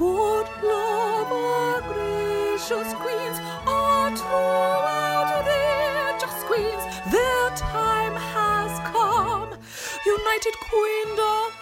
Good love, our gracious queens, queens. Their time has come. United Queendom.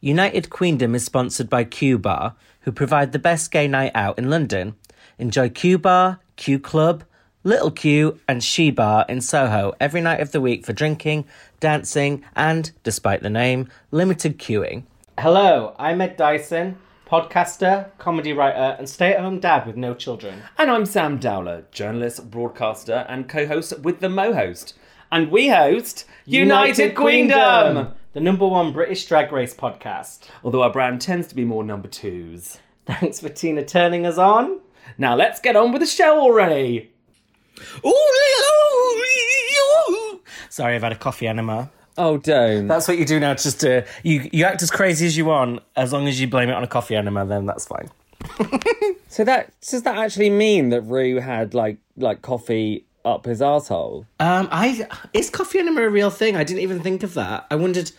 United Queendom is sponsored by Q Bar, who provide the best gay night out in London. Enjoy Q Bar, Q Club, Little Q, and She Bar in Soho every night of the week for drinking, dancing, and, despite the name, limited queuing. Hello, I'm Ed Dyson, podcaster, comedy writer, and stay at home dad with no children. And I'm Sam Dowler, journalist, broadcaster, and co host with the Mo host. And we host United, Queendom! the number one British drag race podcast. Although our brand tends to be more number twos. Thanks for Tina turning us on. Now let's get on with the show already! Sorry, I've had a coffee enema. Oh, don't. That's what you do now. Just to, you you act as crazy as you want, as long as you blame it on a coffee enema. Then that's fine. So that does that actually mean that Rue had like like coffee up his asshole? Um, I is coffee enema a real thing? I didn't even think of that. I wondered.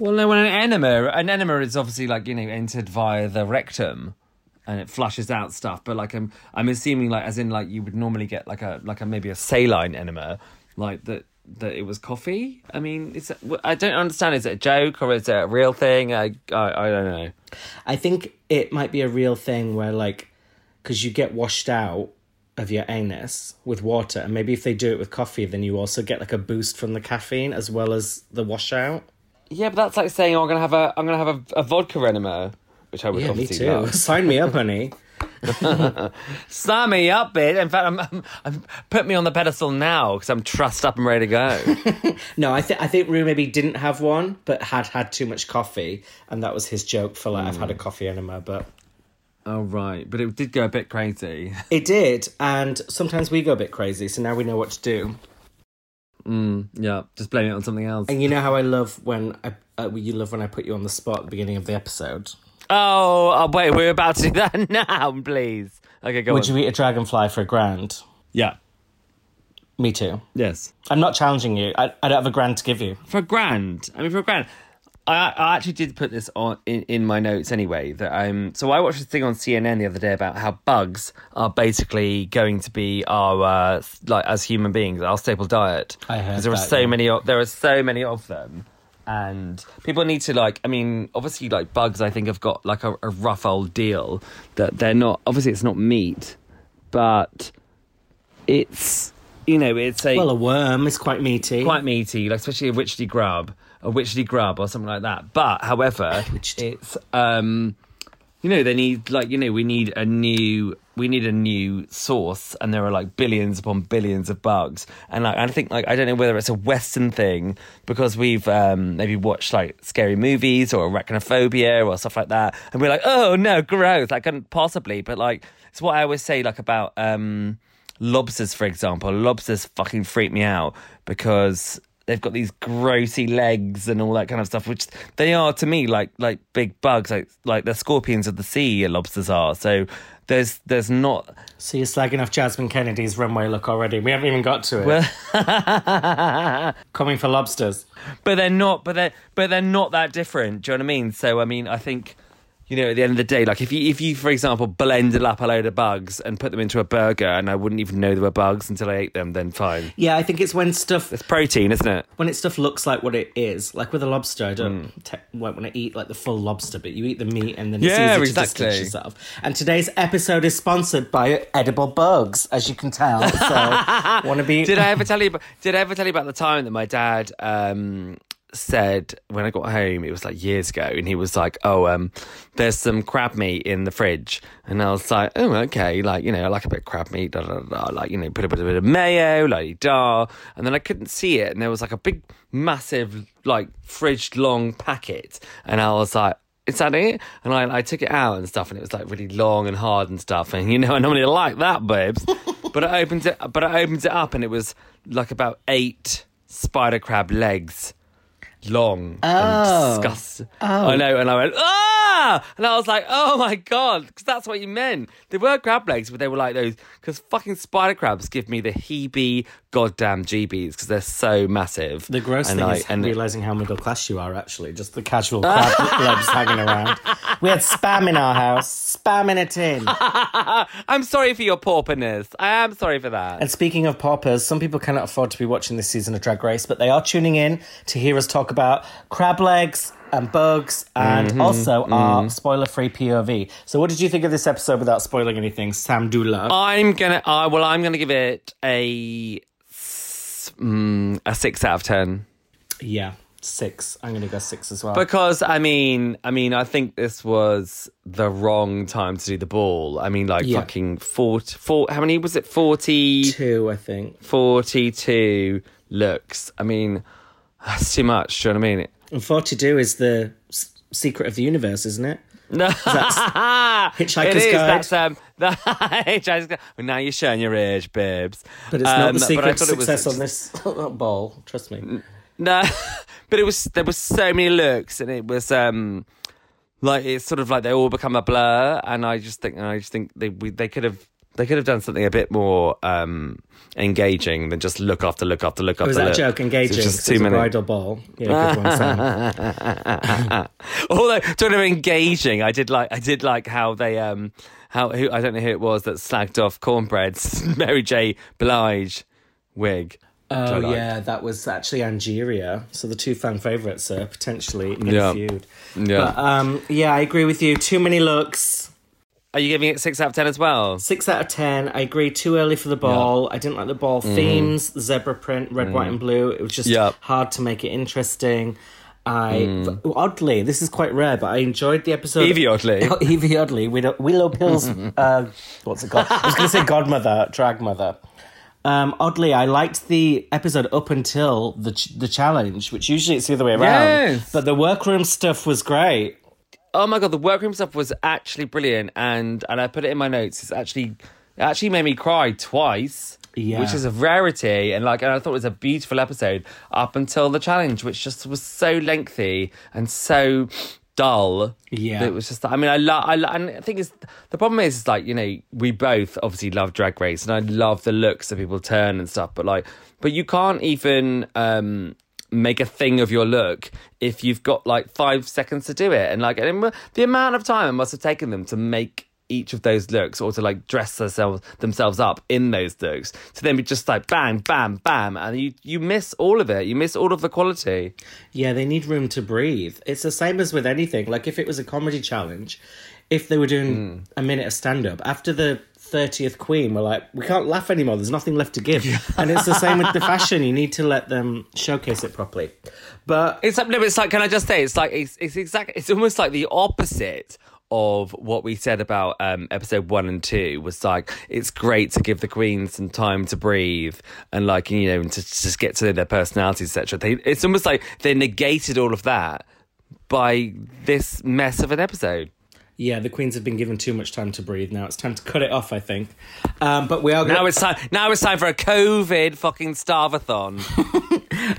Well, no, when an enema, an enema is obviously like you know entered via the rectum, and it flushes out stuff. But like I'm, I'm assuming like as in like you would normally get like a like a maybe a saline enema, like that that it was coffee. I mean, it's I don't understand. Is it a joke or is it a real thing? I I, I don't know. I think it might be a real thing where like, because you get washed out of your anus with water, and maybe if they do it with coffee, then you also get like a boost from the caffeine as well as the washout. Yeah, but that's like saying oh, I'm gonna have a I'm gonna have a, a vodka enema, which I would Yeah, me too. Sign me up, honey. Me up, bitch. In fact, I'm, I'm, I'm put me on the pedestal now because I'm trussed up and ready to go. No, I think I think Rue maybe didn't have one, but had had too much coffee, and that was his joke for like I've had a coffee enema. But oh right, but it did go a bit crazy. it did, and sometimes we go a bit crazy. So now we know what to do. Mm, yeah, just blame it on something else. And you know how I love when I uh, you love when I put you on the spot at the beginning of the episode. Oh, oh wait, we're about to do that now, please. Okay, go on. Would on. you eat a dragonfly for a grand? Yeah. Me too. Yes. I'm not challenging you. I, I don't have a grand to give you. For a grand. I mean, for a grand. I, I actually did put this on in, in my notes anyway. That I'm so I watched this thing on CNN the other day about how bugs are basically going to be our uh, like as human beings our staple diet. I heard 'Cause there are that, so yeah. many. Of, there are so many of them, and people need to like. I mean, obviously, like bugs. I think have got like a, a rough old deal that they're not. Obviously, it's not meat, but it's you know it's a Well, a worm is quite meaty. quite meaty, like especially a witchetty grub, a witchetty grub or something like that. But however, it's um, you know, they need like you know, we need a new we need a new source, and there are like billions upon billions of bugs, and like I think like I don't know whether it's a Western thing because we've um maybe watched like scary movies or arachnophobia or stuff like that, and we're like, oh no, gross, like couldn't possibly, but like it's what I always say like about um lobsters, for example. Lobsters fucking freak me out because they've got these grossy legs and all that kind of stuff, which they are to me like like big bugs, like like the scorpions of the sea. Lobsters are so. There's there's not So you're slagging off Jasmine Kennedy's runway look already. We haven't even got to it. Coming for lobsters. but they're not but they're but they're not that different do you know what i mean so i mean i think you know at the end of the day like if you if you for example blended up a load of bugs and put them into a burger and i wouldn't even know there were bugs until i ate them then fine Yeah, I think it's when stuff it's protein isn't it when it stuff looks like what it is. Like with a lobster, I don't te- want to eat like the full lobster, but you eat the meat and then it's Yeah, easy to exactly. distance yourself. And today's episode is sponsored by edible bugs, as you can tell. So want to be? did i ever tell you about, did i ever tell you about the time that my dad um said when I got home, it was like years ago, and he was like, "Oh, um, there's some crab meat in the fridge," and I was like, "Oh, okay, like you know, I like a bit of crab meat, da da da, like you know, put a bit, a bit of mayo, like da," and then I couldn't see it, and there was like a big, massive, like fridge long packet, and I was like. Is that it? And I, I took it out and stuff, and it was like really long and hard and stuff. And you know, I normally like that, babes. but I opened it, but I opened it up, and it was like about eight spider crab legs long Oh. and disgusting. I know, and I went ah, and I was like, oh my god, because that's what you meant. They were crab legs, but they were like those because fucking spider crabs give me the heebie goddamn GBs because they're so massive. The gross and thing like, is and realizing how middle class you are. Actually, just the casual crab legs hanging around. We had spam in our house, spam in a tin. I'm sorry for your pauperness. I am sorry for that. And speaking of paupers, some people cannot afford to be watching this season of Drag Race, but they are tuning in to hear us talk about crab legs and bugs and Mm-hmm. also our spoiler-free POV. So, what did you think of this episode without spoiling anything, Sam Dowler? I'm gonna. Uh, well, I'm gonna give it a mm, a six out of ten. yeah, six. I'm going to go six as well. Because I mean, I mean, I think this was the wrong time to do the ball. I mean, like Yeah. fucking 40, four, how many was it? 40, two, I think. 42 looks. I mean, that's too much. Do you know what I mean? And 42 is the s- secret of the universe, isn't it? No, Hitchhiker's it is. Guide. That's um, the Hitchhiker's Guide. Well, now you're showing your age, babes. But it's not Um, the secret to thought was- success on this ball. Trust me. No, but it was there was so many looks, and it was um like it's sort of like they all become a blur, and I just think I just think they we, they could have they could have done something a bit more um engaging than just look after look after look after. Was that look. joke engaging? It's just too many. bridal ball. Yeah, good one, Sam. Although talking of engaging, I did like I did like how they um how who I don't know who it was that slagged off Kornbread's Mary J Blige wig. Oh yeah, that was actually Angeria. So the two fan favourites are potentially in Yeah. feud. Yeah. But um, yeah, I agree with you. Too many looks. Are you giving it six out of ten as well? Six out of ten. I agree. Too early for the ball. I didn't like the ball themes, zebra print, red, white, and blue. It was just Yep. hard to make it interesting. I oddly, this is quite rare, but I enjoyed the episode. Evie Oddly. Oh, Evie Oddly, Willow, Willow Pill's. uh, what's it called? I was going to say godmother, drag mother. Um, oddly, I liked the episode up until the ch- the challenge, which usually it's the other way around. Yes. But the workroom stuff was great. Oh my god, the workroom stuff was actually brilliant, and and I put it in my notes. It's actually it actually made me cry twice, Yeah. which is a rarity. And like, and I thought it was a beautiful episode up until the challenge, which just was so lengthy and so dull. Yeah. it was just. I mean, I love. I lo- and I think is the problem is, is like you know we both obviously love Drag Race, and I love the looks that people turn and stuff. But like, but you can't even. um make a thing of your look if you've got like five seconds to do it. And like and the amount of time it must have taken them to make each of those looks or to like dress themselves themselves up in those looks. To then be just like bang bam bam and you you miss all of it. You miss all of the quality. Yeah, they need room to breathe. It's the same as with anything. Like if it was a comedy challenge, if they were doing hmm. a minute of stand up after the 30th queen, we're like, we can't laugh anymore. There's nothing left to give. and it's the same with the fashion. You need to let them showcase it properly. But It's like no, it's like. Can I just say? It's like it's it's exactly. It's almost like the opposite of what we said about um, episode one and two. Was like it's great to give the queens some time to breathe and like you know and to just get to know their personalities, etc. They it's almost like they negated all of that by this mess of an episode. Yeah, the queens have been given too much time to breathe. Now it's time to cut it off, I think. Um, but we are Now it's time. Now it's time for a COVID fucking starvathon.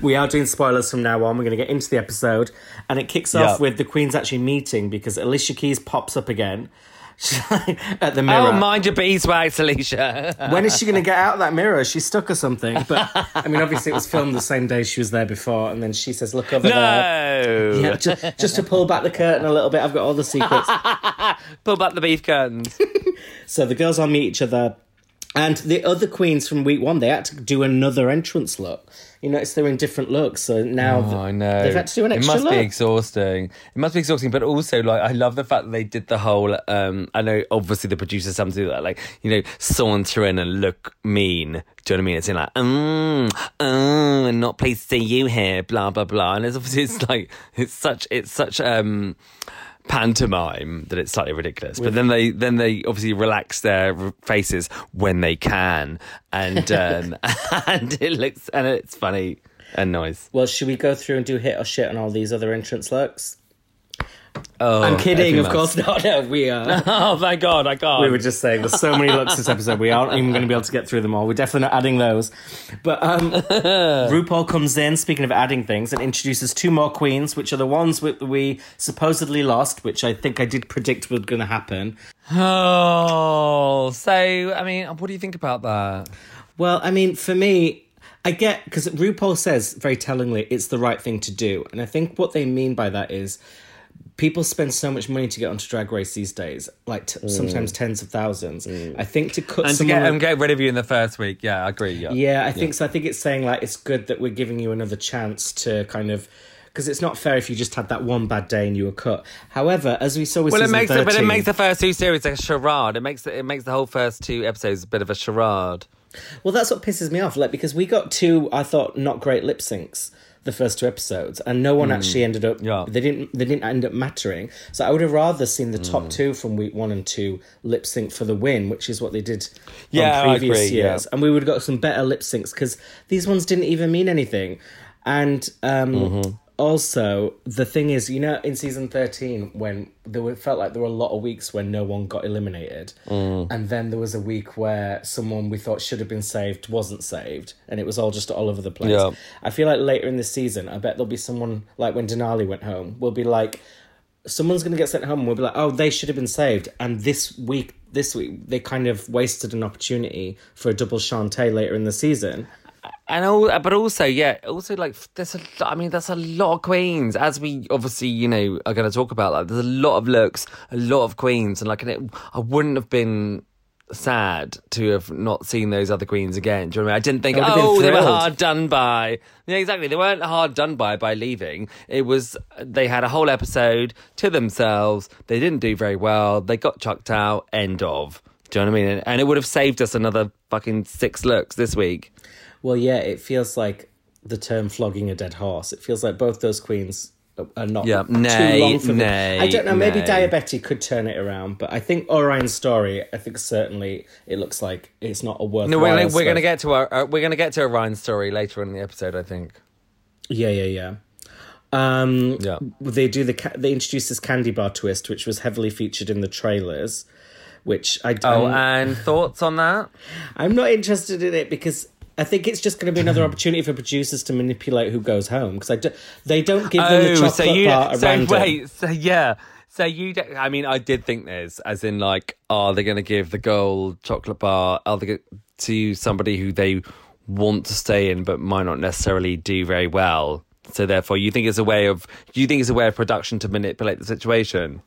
we are doing spoilers from now on. We're going to get into the episode, and it kicks off with the queens actually meeting because Alicia Keys pops up again at the oh, mirror. oh, mind your beeswax, Alicia. when is she going to get out of that mirror? She's stuck or something. But I mean, obviously, it was filmed the same day she was there before, and then she says, "Look over there." no. Yeah, just, just to pull back the curtain a little bit. I've got all the secrets. Pull back the beef curtains. so the girls all meet each other, and the other queens from week one they had to do another entrance look. You notice they're in different looks, so now Oh, I know. they've had to do an extra look. It must look. be exhausting. It must be exhausting, but also like I love the fact that they did the whole. Um, I know obviously the producers some do that, like you know, saunter in and look mean. Do you know what I mean? It's in like, mm, mm, and not pleased to see you here, blah blah blah. And it's obviously it's like it's such it's such um pantomime that it's slightly ridiculous. But then they then they obviously relax their faces when they can, and um, and it looks and it's funny and nice. Well, should we go through and do hit or shit on all these other entrance looks? Oh, I'm kidding, of course not. No, we are. Oh, thank God, I can't. We were just saying there's so many looks this episode. We aren't even going to be able to get through them all. We're definitely not adding those. But um, RuPaul comes in, speaking of adding things, and introduces two more queens, which are the ones that we supposedly lost, which I think I did predict was going to happen. Oh, so I mean, what do you think about that? Well, I mean, for me, I get because RuPaul says very tellingly it's the right thing to do, and I think what they mean by that is people spend so much money to get onto Drag Race these days, like t- sometimes mm. tens of thousands. Mm. I think to cut And to someone, get, and get rid of you in the first week. Yeah, I agree. Yeah. yeah, I think so. I think it's saying like it's good that we're giving you another chance to kind of. Because it's not fair if you just had that one bad day and you were cut. However, as we saw with Well, it season makes it, but it makes the first two series a charade. It makes it, it makes the whole first two episodes a bit of a charade. Well, that's what pisses me off. Like because we got two, I thought not great lip syncs the first two episodes, and no one actually ended up. Hmm. Yeah. They didn't. They didn't end up mattering. So I would have rather seen the Hmm. top two from week one and two lip sync for the win, which is what they did. Yeah, on previous agree, years, yeah. and we would have got some better lip syncs because these ones didn't even mean anything. And um, Mm-hmm. Also, the thing is, you know, in season thirteen, when there were felt like there were a lot of weeks when no one got eliminated, Mm. and then there was a week where someone we thought should have been saved wasn't saved, and it was all just all over the place. Yeah. I feel like later in the season, I bet there'll be someone like when Denali went home, we'll be like, someone's going to get sent home, and we'll be like, oh, they should have been saved, and this week, this week, they kind of wasted an opportunity for a double shantay later in the season. And all, uh, but also, yeah, also like there's a, I mean, there's a lot of queens, as we obviously, you know, are going to talk about. Like, there's a lot of looks, a lot of queens, and like, and it, I wouldn't have been sad to have not seen those other queens again. Do you know what I mean? I didn't think, I would have been oh, they were hard done by. Yeah, exactly. They weren't hard done by by leaving. It was they had a whole episode to themselves. They didn't do very well. They got chucked out. End of. Do you know what I mean? And it would have saved us another fucking six looks this week. Well, yeah, it feels like the term flogging a dead horse. It feels like both those queens are- not Yeah, too long for nay, them. I don't know, maybe nay. Daya Betty could turn it around, but I think Orion's story, I think certainly it looks like it's not a worthwhile. No, we're gonna, we're gonna get to our uh, we're gonna get to Orion's story later in the episode. I think. Yeah, yeah, yeah. Um, Yeah. They do the they introduce this candy bar twist, which was heavily featured in the trailers. Which I Oh, I'm, and thoughts on that? I'm not interested in it because I think it's just going to be another opportunity for producers to manipulate who goes home because I do, they don't give them the Oh, chocolate so you bar so random. wait, so yeah, so you. I mean, I did think this, as in like, are they going to give the gold chocolate bar are they to somebody who they want to stay in but might not necessarily do very well? So therefore, you think it's a way of you think it's a way of production to manipulate the situation?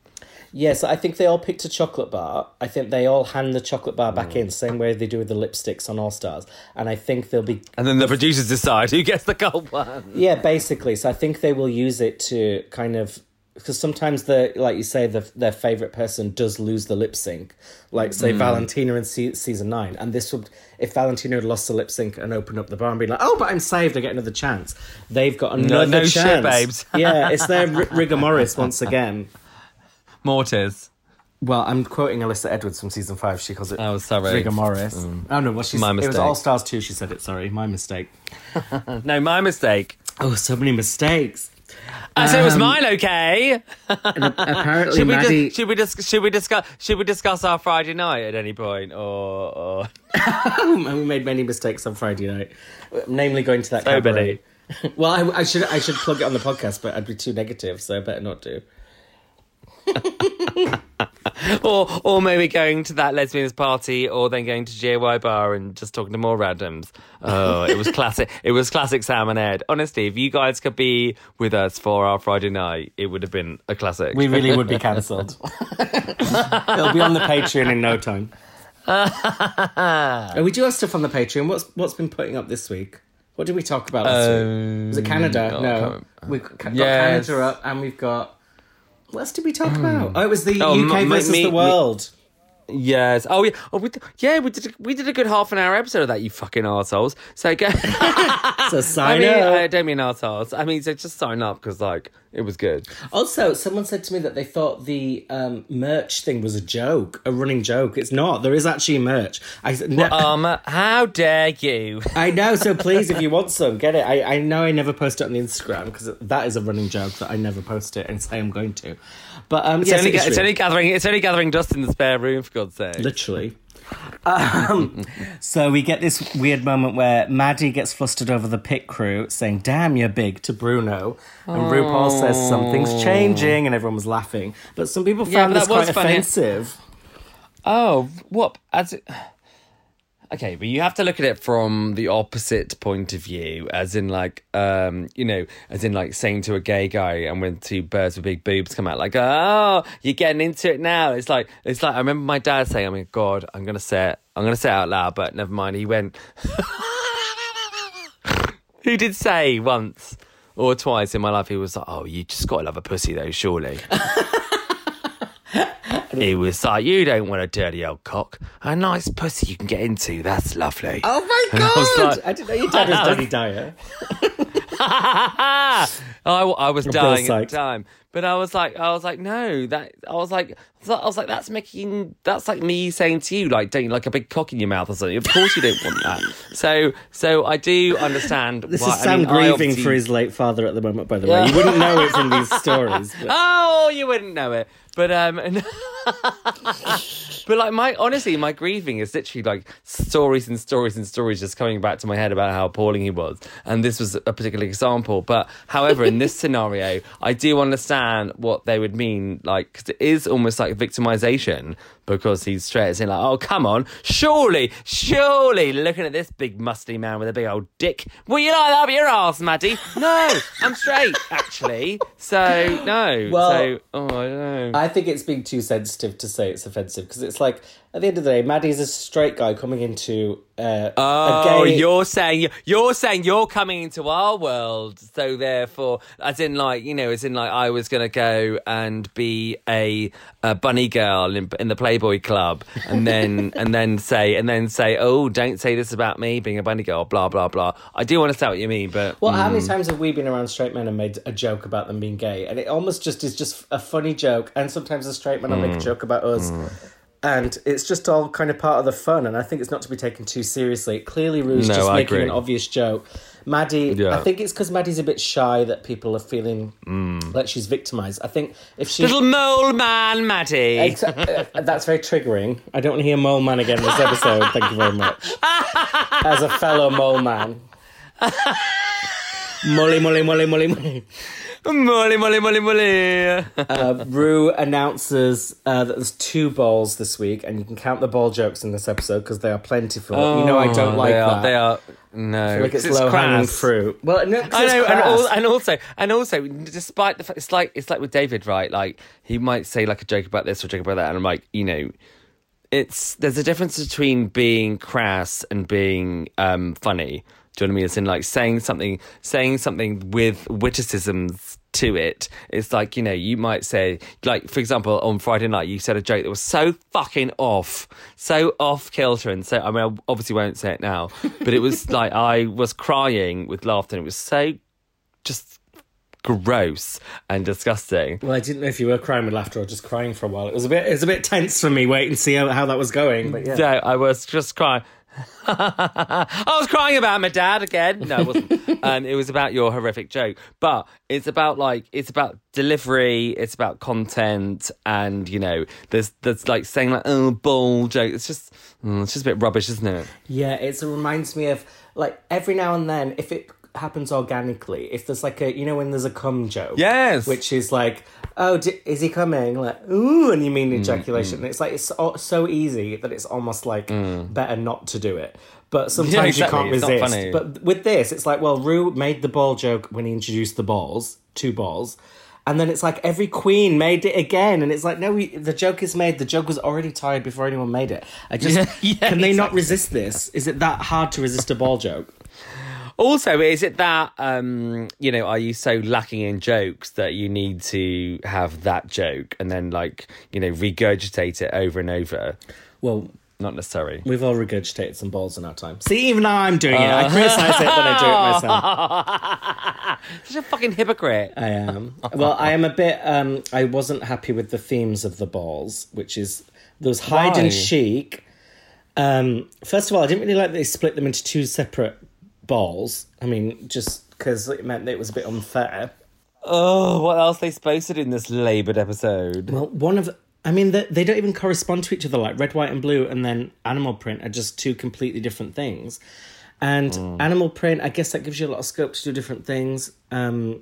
Yes, I think they all picked a chocolate bar. I think they all hand the chocolate bar back in, mm. same way they do with the lipsticks on All Stars. And I think they'll be And then the producers decide who gets the gold one. yeah, basically. So I think they will use it to kind of because sometimes the like you say the their favorite person does lose the lip sync, like say mm. Valentina in se- season nine, and this would if Valentina had lost the lip sync and opened up the bar and been like, oh, but I'm saved, I get another chance. They've got another no shit, chance, babes. yeah, it's their r- rigor mortis once again. Mortis. Well, I'm quoting Alyssa Edwards from season five. She calls it Oh, sorry. rigor mortis. Oh no, well, she's, My mistake. it was. All Stars too. She said it. Sorry, my mistake. No, my mistake. Oh, so many mistakes. I said it was Um, mine, okay? Apparently, Should we, Maddie. dis- should we dis- should we discuss should we discuss our Friday night at any point or, or... and we made many mistakes on Friday night, namely going to that So cabaret. well, I, I should I should plug it on the podcast, but I'd be too negative, so I better not do. or or maybe going to that lesbians party or then going to GAY bar and just talking to more randoms. Oh, it was classic. it was classic Sam and Ed. Honestly, if you guys could be with us for our Friday night, it would have been a classic. We really would be cancelled. It'll be on the Patreon in no time. Oh, we do have stuff on the Patreon. What's what's been putting up this week? What did we talk about last week? Was it um, Canada? oh, no, we've got Yes. Canada up, and we've got. What else did we talk about? Mm. Oh, it was the Oh, UK m- versus me- the world. Yes. Oh yeah. Oh, we yeah. We did. A, we did a good half an hour episode of that. You fucking assholes. So go. So I sign mean, up. I don't mean assholes. I mean, so just sign up because like it was good. Also, someone said to me that they thought the um, merch thing was a joke, a running joke. It's not. There is actually merch. I said, no, Um, how dare you? I know. So please, if you want some, get it. I, I know I never post it on the Instagram because that is a running joke that I never post it and say I'm going to. But um, It's, only, it's only gathering. It's only gathering dust in the spare room. For God's sake. literally. Um, so we get this weird moment where Maddie gets flustered over the pit crew saying, Damn, you're big to Bruno. And RuPaul says, Something's changing. And everyone was laughing. But some people found but this that was quite funny. offensive. Oh, what? As it, okay, but you have to look at it from the opposite point of view, as in like, um, you know, as in like saying to a gay guy, and when two birds with big boobs come out, like, oh, you're getting into it now. It's like, it's like I remember my dad saying, I mean, God, I'm gonna say it, I'm gonna say it out loud, but never mind. He went, he did say once or twice in my life, he was like, oh, you just gotta love a pussy though, surely. He was like, "You don't want a dirty old cock, a nice pussy you can get into. That's lovely." Oh my And I god! like- I didn't know your dad was Danny Dyer. I, I was dying at the time, but I was like, I was like, no, that I was like, I was like, that's making that's like me saying to you, like, don't you like a big cock in your mouth or something? Of course you don't want that. So, so I do understand. This why, is Sam I mean, grieving obviously- for his late father at the moment, by the way. You wouldn't know it from these stories. But... Oh, you wouldn't know it. But um But like my honestly, my grieving is literally like stories and stories and stories just coming back to my head about how appalling he was. And this was a particular example. But however, in this scenario, I do understand what they would mean, like because it is almost like victimization because he's straight as in like, oh come on, surely, surely looking at this big musty man with a big old dick. Will you like that up your ass, Maddie? No, I'm straight, actually. So no. Well, so oh I don't know. I think it's being too sensitive to say it's offensive because it's like at the end of the day, Maddie's a straight guy coming into uh, Oh, a gay. you're saying you're saying you're coming into our world, so therefore, as in like you know, as in like I was gonna go and be a, a bunny girl in, in the Playboy Club, and then and then say and then say, oh, don't say this about me being a bunny girl, blah blah blah. I do want to understand what you mean, but Well, how many times have we been around straight men and made a joke about them being gay? And it almost just is just a funny joke. And sometimes a straight man will Mm. make a joke about us. And it's just all kind of part of the fun. And I think it's not to be taken too seriously. Clearly, Rue's No, just I making agree. an obvious joke. Maddie, Yeah. I think it's because Maddie's a bit shy that people are feeling like she's victimized. I think if she. Mm. little mole man, Maddie. Exa- uh, that's very triggering. I don't want to hear mole man again this episode. Thank you very much. As a fellow mole man. Molly, molly, molly, molly, molly. Molly, molly, molly, molly. Uh, Rue announces uh, that there's two balls this week, and you can count the ball jokes in this episode because they are plentiful. you know I don't Oh, like they are, that. They are no, like it's, it's low hanging crass. fruit. Well, no, I know, and, crass. al- and also, and also, despite the fact, it's like it's like with David, right? Like he might say like a joke about this or a joke about that, and I'm like, you know, it's there's a difference between being crass and being um funny. Do you know what I mean? It's in like saying something, saying something with witticisms to it. It's like you know, you might say, like for example, on Friday night, you said a joke that was so fucking off, so off kilter, and so I mean, I obviously won't say it now, but it was like I was crying with laughter, and it was so just gross and disgusting. Well, I didn't know if you were crying with laughter or just crying for a while. It was a bit, it was a bit tense for me. Wait and see how, how that was going. But yeah. So I was just crying. I was crying about my dad again. No, it wasn't. and it was about your horrific joke. But it's about like it's about delivery, it's about content, and you know, there's there's like saying like oh ball joke. It's just mm, it's just a bit rubbish, isn't it? Yeah, it's, it reminds me of like every now and then if it happens organically, if there's like a you know when there's a cum joke, Yes. which is like oh di- is he coming like ooh and you Mm, mean ejaculation. And It's like it's so, so easy that it's almost like better not to do it. But sometimes exactly, you can't it's resist. But with this, it's like well, Rue made the ball joke when he introduced the balls, two balls. And then it's like every queen made it again, and it's like no, we, the joke is made. The joke was already tired before anyone made it. I just Yeah, yeah, can they not resist this? Is it that hard to resist a ball joke? Also, is it that um, you know, are you so lacking in jokes that you need to have that joke and then like, you know, regurgitate it over and over? Well, Not necessary. we've all regurgitated some balls in our time. See, even now I'm doing it. I criticize it, but I do it myself. Such a fucking hypocrite. I am. Well, I am a bit. Um, I wasn't happy with the themes of the balls, which is those hide Why? and chic. Um, first of all, I didn't really like that they split them into two separate balls. I mean, just because it meant that it was a bit unfair. Oh, what else they supposed to do in this laboured episode? Well, one of I mean, they, they don't even correspond to each other. Like red, white, and blue, and then animal print are just two completely different things. And animal print, I guess that gives you a lot of scope to do different things. Um,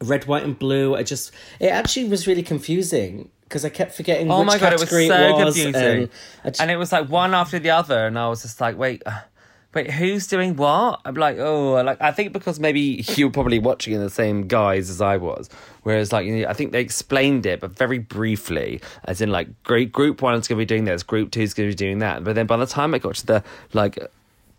red, white, and blue, I just it actually was really confusing because I kept forgetting Oh which my god, it was so was, confusing. and just- and it was like one after the other, and I was just like, wait, uh, wait, who's doing what? I'm like, oh, like I think because maybe you were probably watching in the same guise as I was, whereas like you know, I think they explained it, but very briefly, as in like group group one is going to be doing this, group two is going to be doing that, but then by the time I got to the like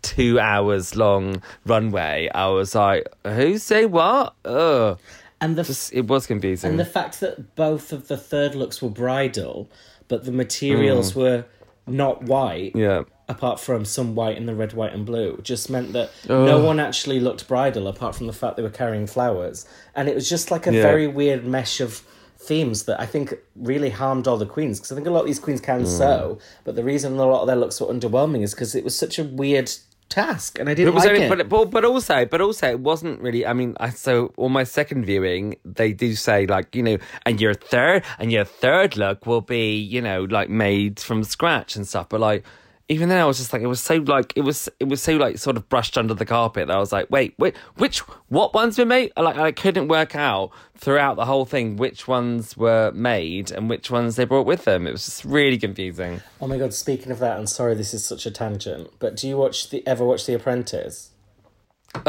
two hours long runway, I was like, who say what? Ugh. and the Just, it was confusing. and the fact that both of the third looks were bridal, but the Mm. materials were not white. yeah. Apart from some white and the red, white, and blue, just meant that oh. no one actually looked bridal apart from the fact they were carrying flowers. And it was just like a Yeah. very weird mesh of themes that I think really harmed all the queens. Because I think a lot of these queens can hmm. sew, but the reason a lot of their looks were underwhelming is because it was such a weird task and I didn't It was like only, it. but, but but also but also it wasn't really. I mean, I so on my second viewing, they do say like you know, and your third and your third look will be you know like made from scratch and stuff. But like even then, I was just like it was so like it was it was so like sort of brushed under the carpet that I was like, wait, wait, which what ones were made? Like I couldn't work out throughout the whole thing which ones were made and which ones they brought with them. It was just really confusing. oh my god! Speaking of that, I'm sorry this is such a tangent, but do you watch the ever watch The Apprentice?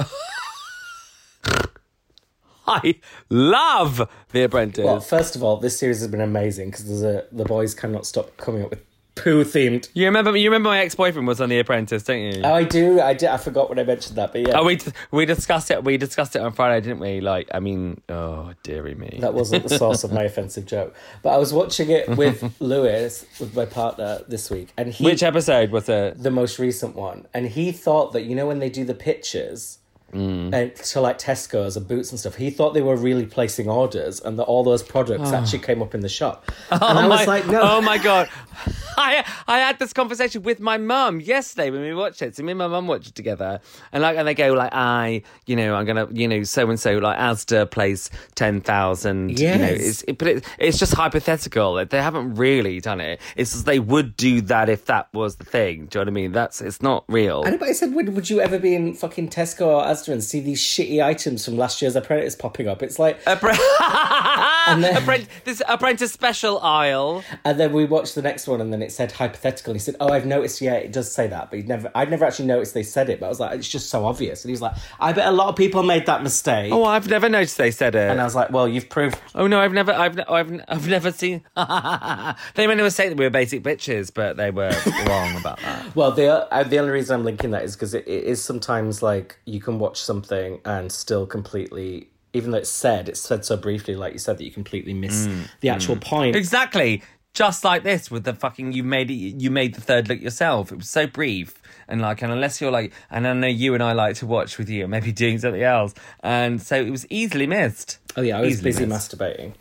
I love The Apprentice. Well, first of all, this series has been amazing because there's a the boys cannot stop coming up with poo themed. You remember? You remember my ex boyfriend was on The Apprentice, don't you? Oh, I do. I did. I forgot when I mentioned that, but yeah, Oh, we we discussed it. We discussed it on Friday, didn't we? Like, I mean, oh dearie me. that wasn't the source of my offensive joke. But I was watching it with Lewis, with my partner this week, and he Which episode was it? the most recent one, and he thought that you know when they do the pictures. Mm. And to like Tesco's and Boots and stuff, he thought they were really placing orders, and that all those products actually came up in the shop. and I oh was like, no, Oh my god. I I had this conversation with my mum yesterday when we watched it. So me and my mum watched it together, and like, and they go like, I, you know, I'm gonna, you know, so and so, like Asda place ten thousand. You know, it's it, but it, it's just hypothetical. They haven't really done it. It's just they would do that if that was the thing. Do you know what I mean? That's it's not real. Anybody said, would, would you ever be in fucking Tesco or Asda and see these shitty items from last year's Apprentice popping up? It's like, Appre- then- Apprentice, this apprentice special aisle. and then we watched the next one, and then it said hypothetical. He said, "Oh, I've noticed. Yeah, it does say that, but he never. I'd never actually noticed they said it. But I was like, it's just so obvious." And he was like, "I bet a lot of people made that mistake." Oh, I've never noticed they said it. And I was like, "Well, you've proved." Oh no, I've never, I've, I've, I've never seen. they meant to say that we were basic bitches, but they were wrong about that. Well, the uh, the only reason I'm linking that is because it, it is sometimes like you can watch something and still completely, even though it's said, it's said so briefly, like you said, that you completely miss mm, the actual mm. point. Exactly, just like this with the fucking you made it. You made the third look yourself. It was so brief and like, and unless you're like, and I know you and I like to watch with you, maybe doing something else, and so it was easily missed. Oh yeah, I was Easily busy missed. masturbating.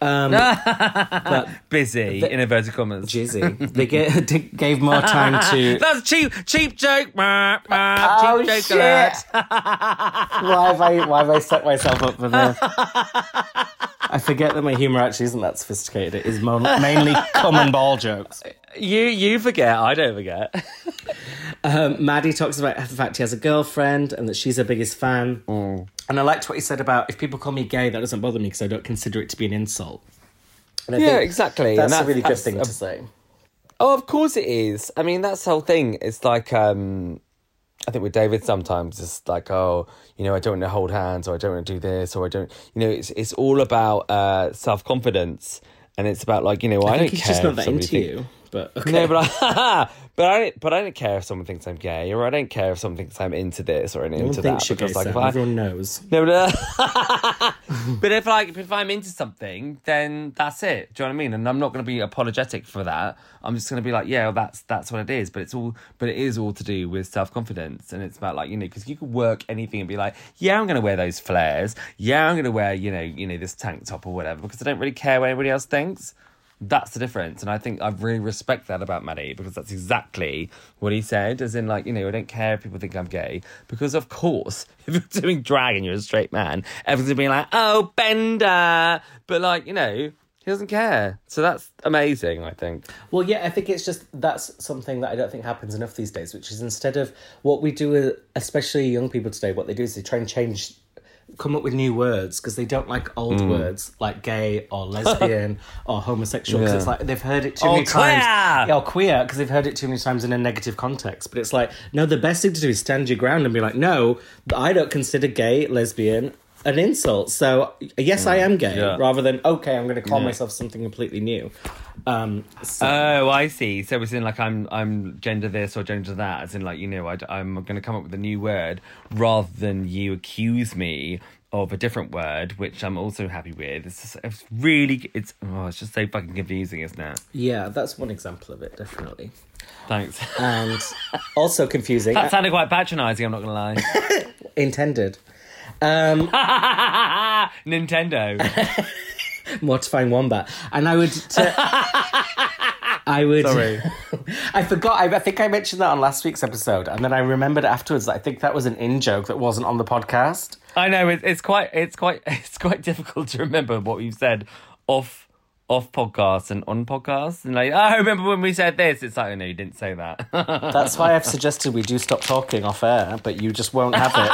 Um, but Busy in inverted commas. jizzy, they get, gave more time to. That's cheap, cheap joke. Oh, cheap joke shit. why have I why have I set myself up for this? I forget that my humor actually isn't that sophisticated. It is mo- mainly common ball jokes. You, you forget. I don't forget. Um, Maddie talks about the fact he has a girlfriend and that she's her biggest fan. Mm. And I liked what he said about if people call me gay, that doesn't bother me because I don't consider it to be an insult. Yeah, exactly. That's, And a really good thing a- to say. Oh, of course it is. I mean, that's the whole thing. It's like, um, I think with David sometimes it's like, oh, you know, I don't want to hold hands, or I don't want to do this, or I don't, you know, it's it's all about uh, self confidence, and it's about like, you know, I, I don't he's care. just not that into think- you. But okay. No, but I, but I don't, but I don't care if someone thinks I'm gay, or I don't care if someone thinks I'm into this or into that. shit Because goes like, if. I, Everyone knows. no, but, uh, but if like if I'm into something, then that's it. Do you know what I mean? And I'm not going to be apologetic for that. I'm just going to be like, yeah, well, that's that's what it is. But it's all, but it is all to do with self confidence, and it's about like you know, because you could work anything and be like, yeah, I'm going to wear those flares. Yeah, I'm going to wear you know, you know, this tank top or whatever, because I don't really care what anybody else thinks. That's the difference, and I think I really respect that about Maddie because that's exactly what he said. As in, like, you know, I don't care if people think I'm gay because, of course, if you're doing drag and you're a straight man, everyone's gonna be like, "Oh, Bender," but like, you know, he doesn't care. So that's amazing. I think. Well, yeah, I think it's just that's something that I don't think happens enough these days, which is instead of what we do, uh, especially young people today, what they do is they try and change come up with new words because they don't like old hmm. words like gay or lesbian or homosexual because Yeah. it's like they've heard it too Or many times. queer! Or queer because they've heard it too many times in a negative context. But it's like, no, the best thing to do is stand your ground and be like, no, I don't consider gay, lesbian an insult. So yes, I am gay, Yeah. rather than okay, I'm going to call Yeah. myself something completely new. Um, so, Oh, I see. So it's in like I'm I'm gender this or gender that, as in like you know I, I'm going to come up with a new word rather than you accuse me of a different word, which I'm also happy with. It's, just, it's really it's oh it's just so fucking confusing, isn't it? yeah, that's one example of it, definitely. Thanks. And also confusing, that sounded quite patronising. I'm not going to lie. intended. Um, Nintendo. mortifying wombat and i would t- i would Sorry. i forgot I, I think i mentioned that on last week's episode and then i remembered afterwards that i think that was an in joke that wasn't on the podcast I know it's it's quite it's quite it's quite difficult to remember what we've said off off podcasts and on podcasts and like oh, I remember when we said this. It's like oh no, you didn't say that. that's why i've suggested we do stop talking off air but you just won't have it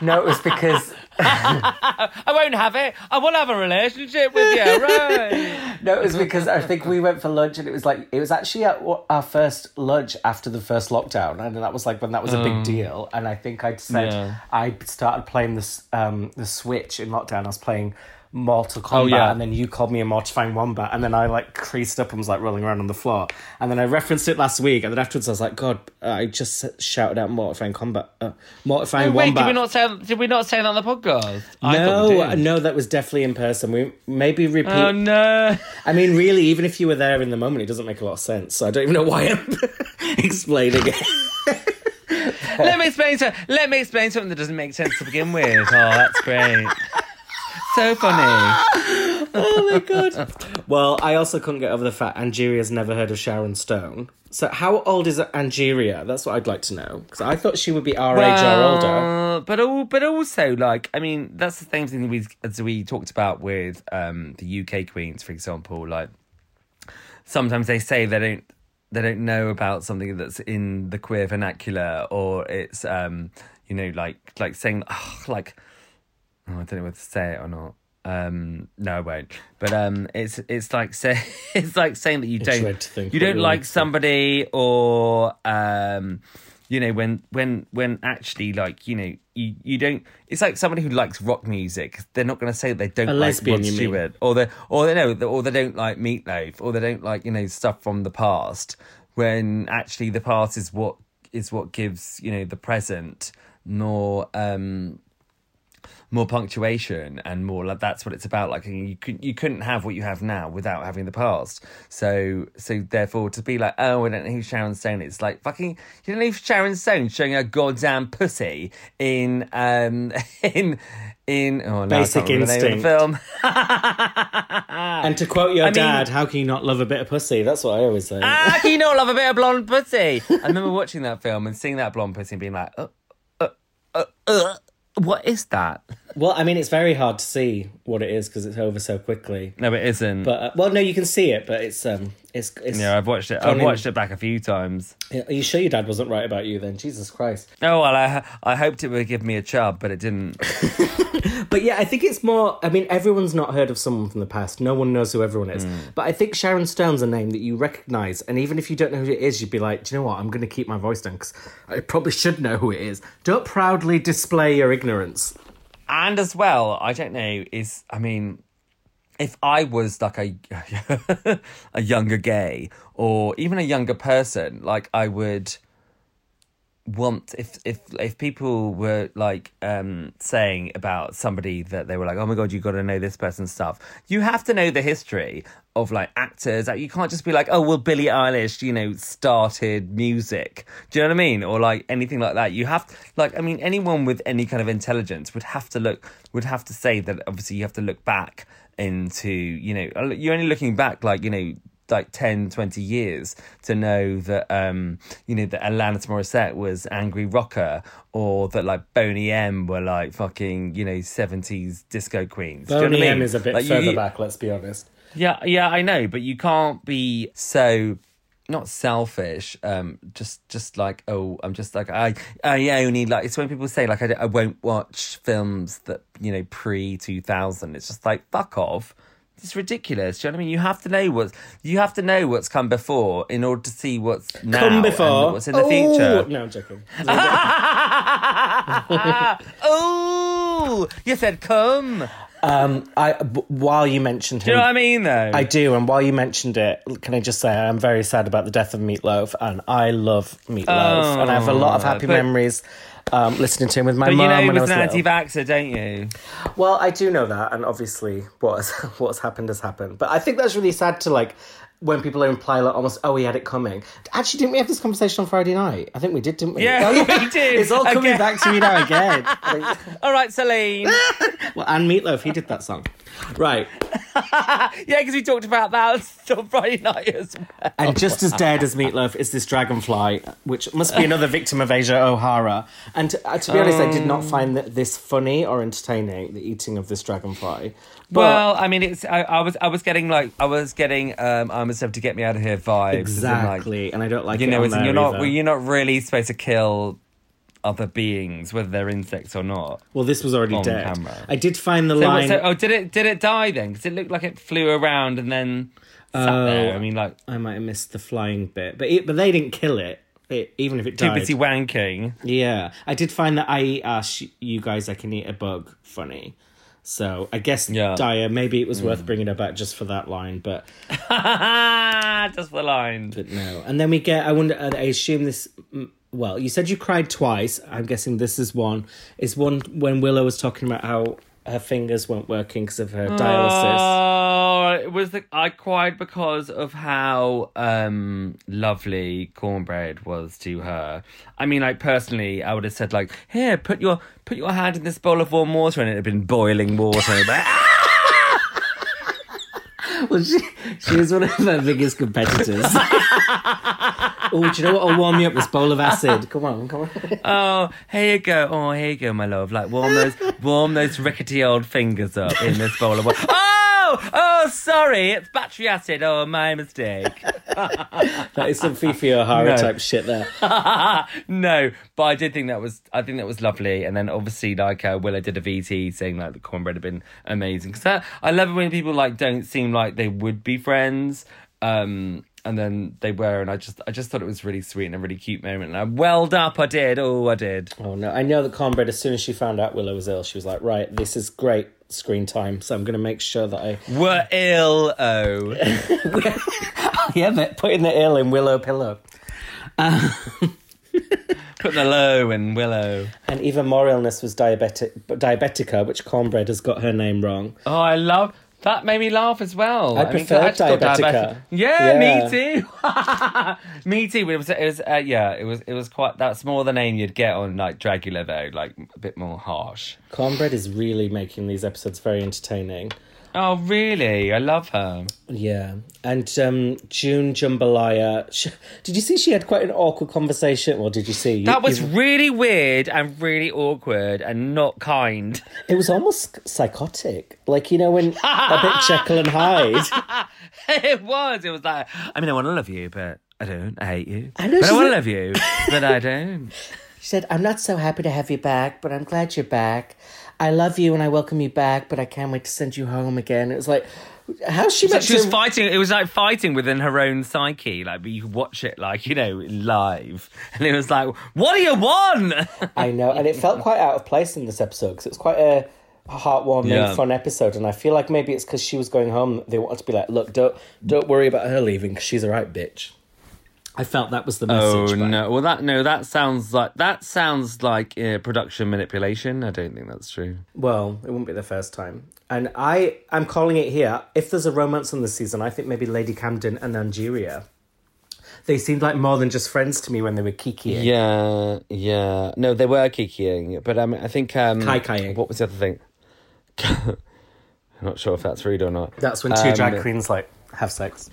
no it was because I won't have it. I to have a relationship with you, right? no it was because i think we went for lunch and it was like it was actually at our first lunch after the first lockdown and that was like when that was a big deal and i think i'd said Yeah. i started playing this um the switch in lockdown i was playing Mortal Kombat, yeah. and then you called me a mortifying wombat, and then I like creased up and was like rolling around on the floor, and then I referenced it last week, and then afterwards I was like, God, I just shouted out mortifying combat, uh, mortifying Oh, wait, wombat. did we not say did we not say that on the podcast? I thought no, we uh, no, that was definitely in person. We maybe repeat. Oh no. I mean, really, even if you were there in the moment, it doesn't make a lot of sense. So I don't even know why I'm explaining it. let me explain so let me explain something that doesn't make sense to begin with. Oh, that's great. So funny. oh my god. Well, I also couldn't get over the fact Angeria's never heard of Sharon Stone. So how old is Angeria? That's what I'd like to know because I thought she would be our age or older. But all, but also like I mean that's the same thing we as we talked about with um the UK queens for example like sometimes they say they don't they don't know about something that's in the queer vernacular or it's um you know like like saying oh, like oh, I don't know whether to say it or not. Um no I won't. But um it's it's like say it's like saying that you don't you don't like somebody or um you know when when when actually like you know you, you don't it's like somebody who likes rock music. They're not going to say they don't A like Rod? Stewart or they or they know or they don't like meatloaf or they don't like you know stuff from the past when actually the past is what is what gives you know the present. Nor um more punctuation and more like that's what it's about. Like you could you couldn't have what you have now without having the past. So so therefore to be like oh I don't know who Sharon Stone is like fucking you don't know who Sharon Stone showing a goddamn pussy in um in in oh no, Basic I can't remember the name of the film. And to quote your I mean- dad, how can you not love a bit of pussy? That's what I always say. how can you not love a bit of blonde pussy? I remember watching that film and seeing that blonde pussy and being like uh, uh, uh, uh, what is that well, I mean, it's very hard to see what it is because it's over so quickly. no it isn't But uh, well, no, you can see it, but it's um, it's it's. Yeah, I've watched it. I've in- watched it back a few times. Are you sure your dad wasn't right about you then? Jesus Christ. Oh well, I I hoped it would give me a chub, but it didn't. But yeah, I think it's more. I mean, everyone's not heard of someone from the past. No one knows who everyone is. But I think Sharon Stone's a name that you recognise, and even if you don't know who it is, you'd be like, do you know what? I'm going to keep my voice down because I probably should know who it is. Don't proudly display your ignorance. And as well, I don't know. Is I mean, if I was like a a younger gay or even a younger person, like I would want if if if people were like um saying about somebody that they were like oh my god you got to know this person's stuff. You have to know the history of like actors. Like you can't just be like oh well Billie Eilish you know started music. Do you know what I mean? Or like anything like that. You have like I mean anyone with any kind of intelligence would have to look would have to say that obviously you have to look back into you know you're only looking back like you know like 10 20 years to know that um you know that Alanis Morissette was angry rocker or that like Boney M were like fucking you know 70s disco queens Do you know Boney I mean? M is a bit Like, further you- back, let's be honest. yeah yeah I know but you can't be so not selfish, um, just just like oh, I'm just like I I only like it's when people say like I, don't- I won't watch films that you know pre two thousand. It's just like fuck off. It's ridiculous. Do you know what I mean? You have to know what's you have to know what's come before in order to see what's now Come and before. what's in the Oh, future. No, I'm joking. oh, you said come. Um, I b- while you mentioned him, Do you know what I mean? Though I do, and while you mentioned it, can I just say I'm very sad about the death of Meatloaf, and I love Meatloaf, and I have a lot of happy Oh, but- memories um, listening to him with my But you know he when I was was an little. anti-vaxxer, don't you? Well, I do know that, and obviously, what has what's happened has happened. But I think that's really sad to like when people are imply like almost, oh, he had it coming. Actually, didn't we have this conversation on Friday night? I think we did, didn't we? Yeah, Oh, we did. It's all coming Again. back to me now again. Like, All right, Celine. well, and Meatloaf, he did that song, right? yeah, because we talked about that on Friday night as well. And just as dead as Meatloaf is this dragonfly, which must be another victim of Asia O'Hara. And uh, to be honest, I did not find that this funny or entertaining, the eating of this dragonfly. But Well, I mean, it's I, I was I was getting like I was getting um I have to get me out of here vibes. in, like, exactly, and I don't like you it. know, as in you're not well, you're not really supposed to kill other beings, whether they're insects or not. Well, this was already on dead. camera. I did find the So, line. so- oh, did it did it die then? Because it looked like it flew around and then sat Oh. there. I mean, like I might have missed the flying bit, but it, but they didn't kill it. It, even if it too died. busy wanking. Yeah, I did find that I asked you guys I can eat a bug funny. So I guess Yeah. Daya, maybe it was worth bringing her back just for that line, but Just for the line. but no. And then we get. I wonder. I assume this. mm, Well, you said you cried twice. I'm guessing this is one. Is one when Willow was talking about how her fingers weren't working because of her dialysis. Oh, it was the I cried because of how um lovely Kornbread was to her. I mean, like personally, I would have said like, "Here, put your put your hand in this bowl of warm water," and it had been boiling water. And I'd be like, Well, she, she is one of her biggest competitors. oh, do you know what? I'll warm you up. This bowl of acid. Come on, come on. oh, here you go. Oh, here you go, my love. Like warm those warm those rickety old fingers up in this bowl of water. Oh, oh, sorry, it's battery acid. Oh, my mistake. That is some Fifi O'Hara No. type shit there. no, but I did think that was I think that was lovely, and then obviously like uh, Willow did a VT saying like the Kornbread had been amazing because I love it when people like don't seem like they would be friends, um, and then they were, and I just I just thought it was really sweet and a really cute moment, and I welled up. I did, oh, I did. Oh no, I know that Kornbread. As soon as she found out Willow was ill, she was like, "Right, this is great screen time, so I'm going to make sure that I." Were ill, oh, yeah, but putting the ill in Willow pillow. put the low in Willow. And even more illness was diabetic, diabetica, which Kornbread has got her name wrong. Oh, I love. That made me laugh as well. I mean, prefer Diabetica. Yeah, Yeah. me too. me too. But it was, it was, uh, yeah, it was, it was quite. That's more the name you'd get on like Dragula though, like a bit more harsh. Kornbread is really making these episodes very entertaining. Oh, really? I love her. Yeah, and um, June Jambalaya. Sh did you see she had quite an awkward conversation? Or did you see? You- That was you- really weird and really awkward and not kind. it was almost psychotic. Like you know when a bit Jekyll and Hyde. it was. It was like, I mean, I want to love you, but I don't. I hate you. I know but I want to love you, but I don't. She said, I'm not so happy to have you back, but I'm glad you're back. I love you and I welcome you back, but I can't wait to send you home again. It was like, how's she meant she was to... fighting. It was like fighting within her own psyche. Like, but you watch it, like you know, live, and it was like, "What do you want?" I know, and it felt quite out of place in this episode because it was quite a heartwarming, Yeah. fun episode. And I feel like maybe it's because she was going home. They wanted to be like, look, don't don't worry about her leaving because she's a right bitch. I felt that was the Oh message. but- no! Well, that no, that sounds like that sounds like uh, production manipulation. I don't think that's true. Well, it wouldn't be the first time. And I, I'm calling it here. If there's a romance in the season, I think maybe Lady Camden and Angeria. They seemed like more than just friends to me when they were kikiing. Yeah, yeah. No, they were kikiing, but um, I think um, Kai-kaiing. What was the other thing? I'm not sure if that's rude or not. That's when two Um, drag queens like have sex.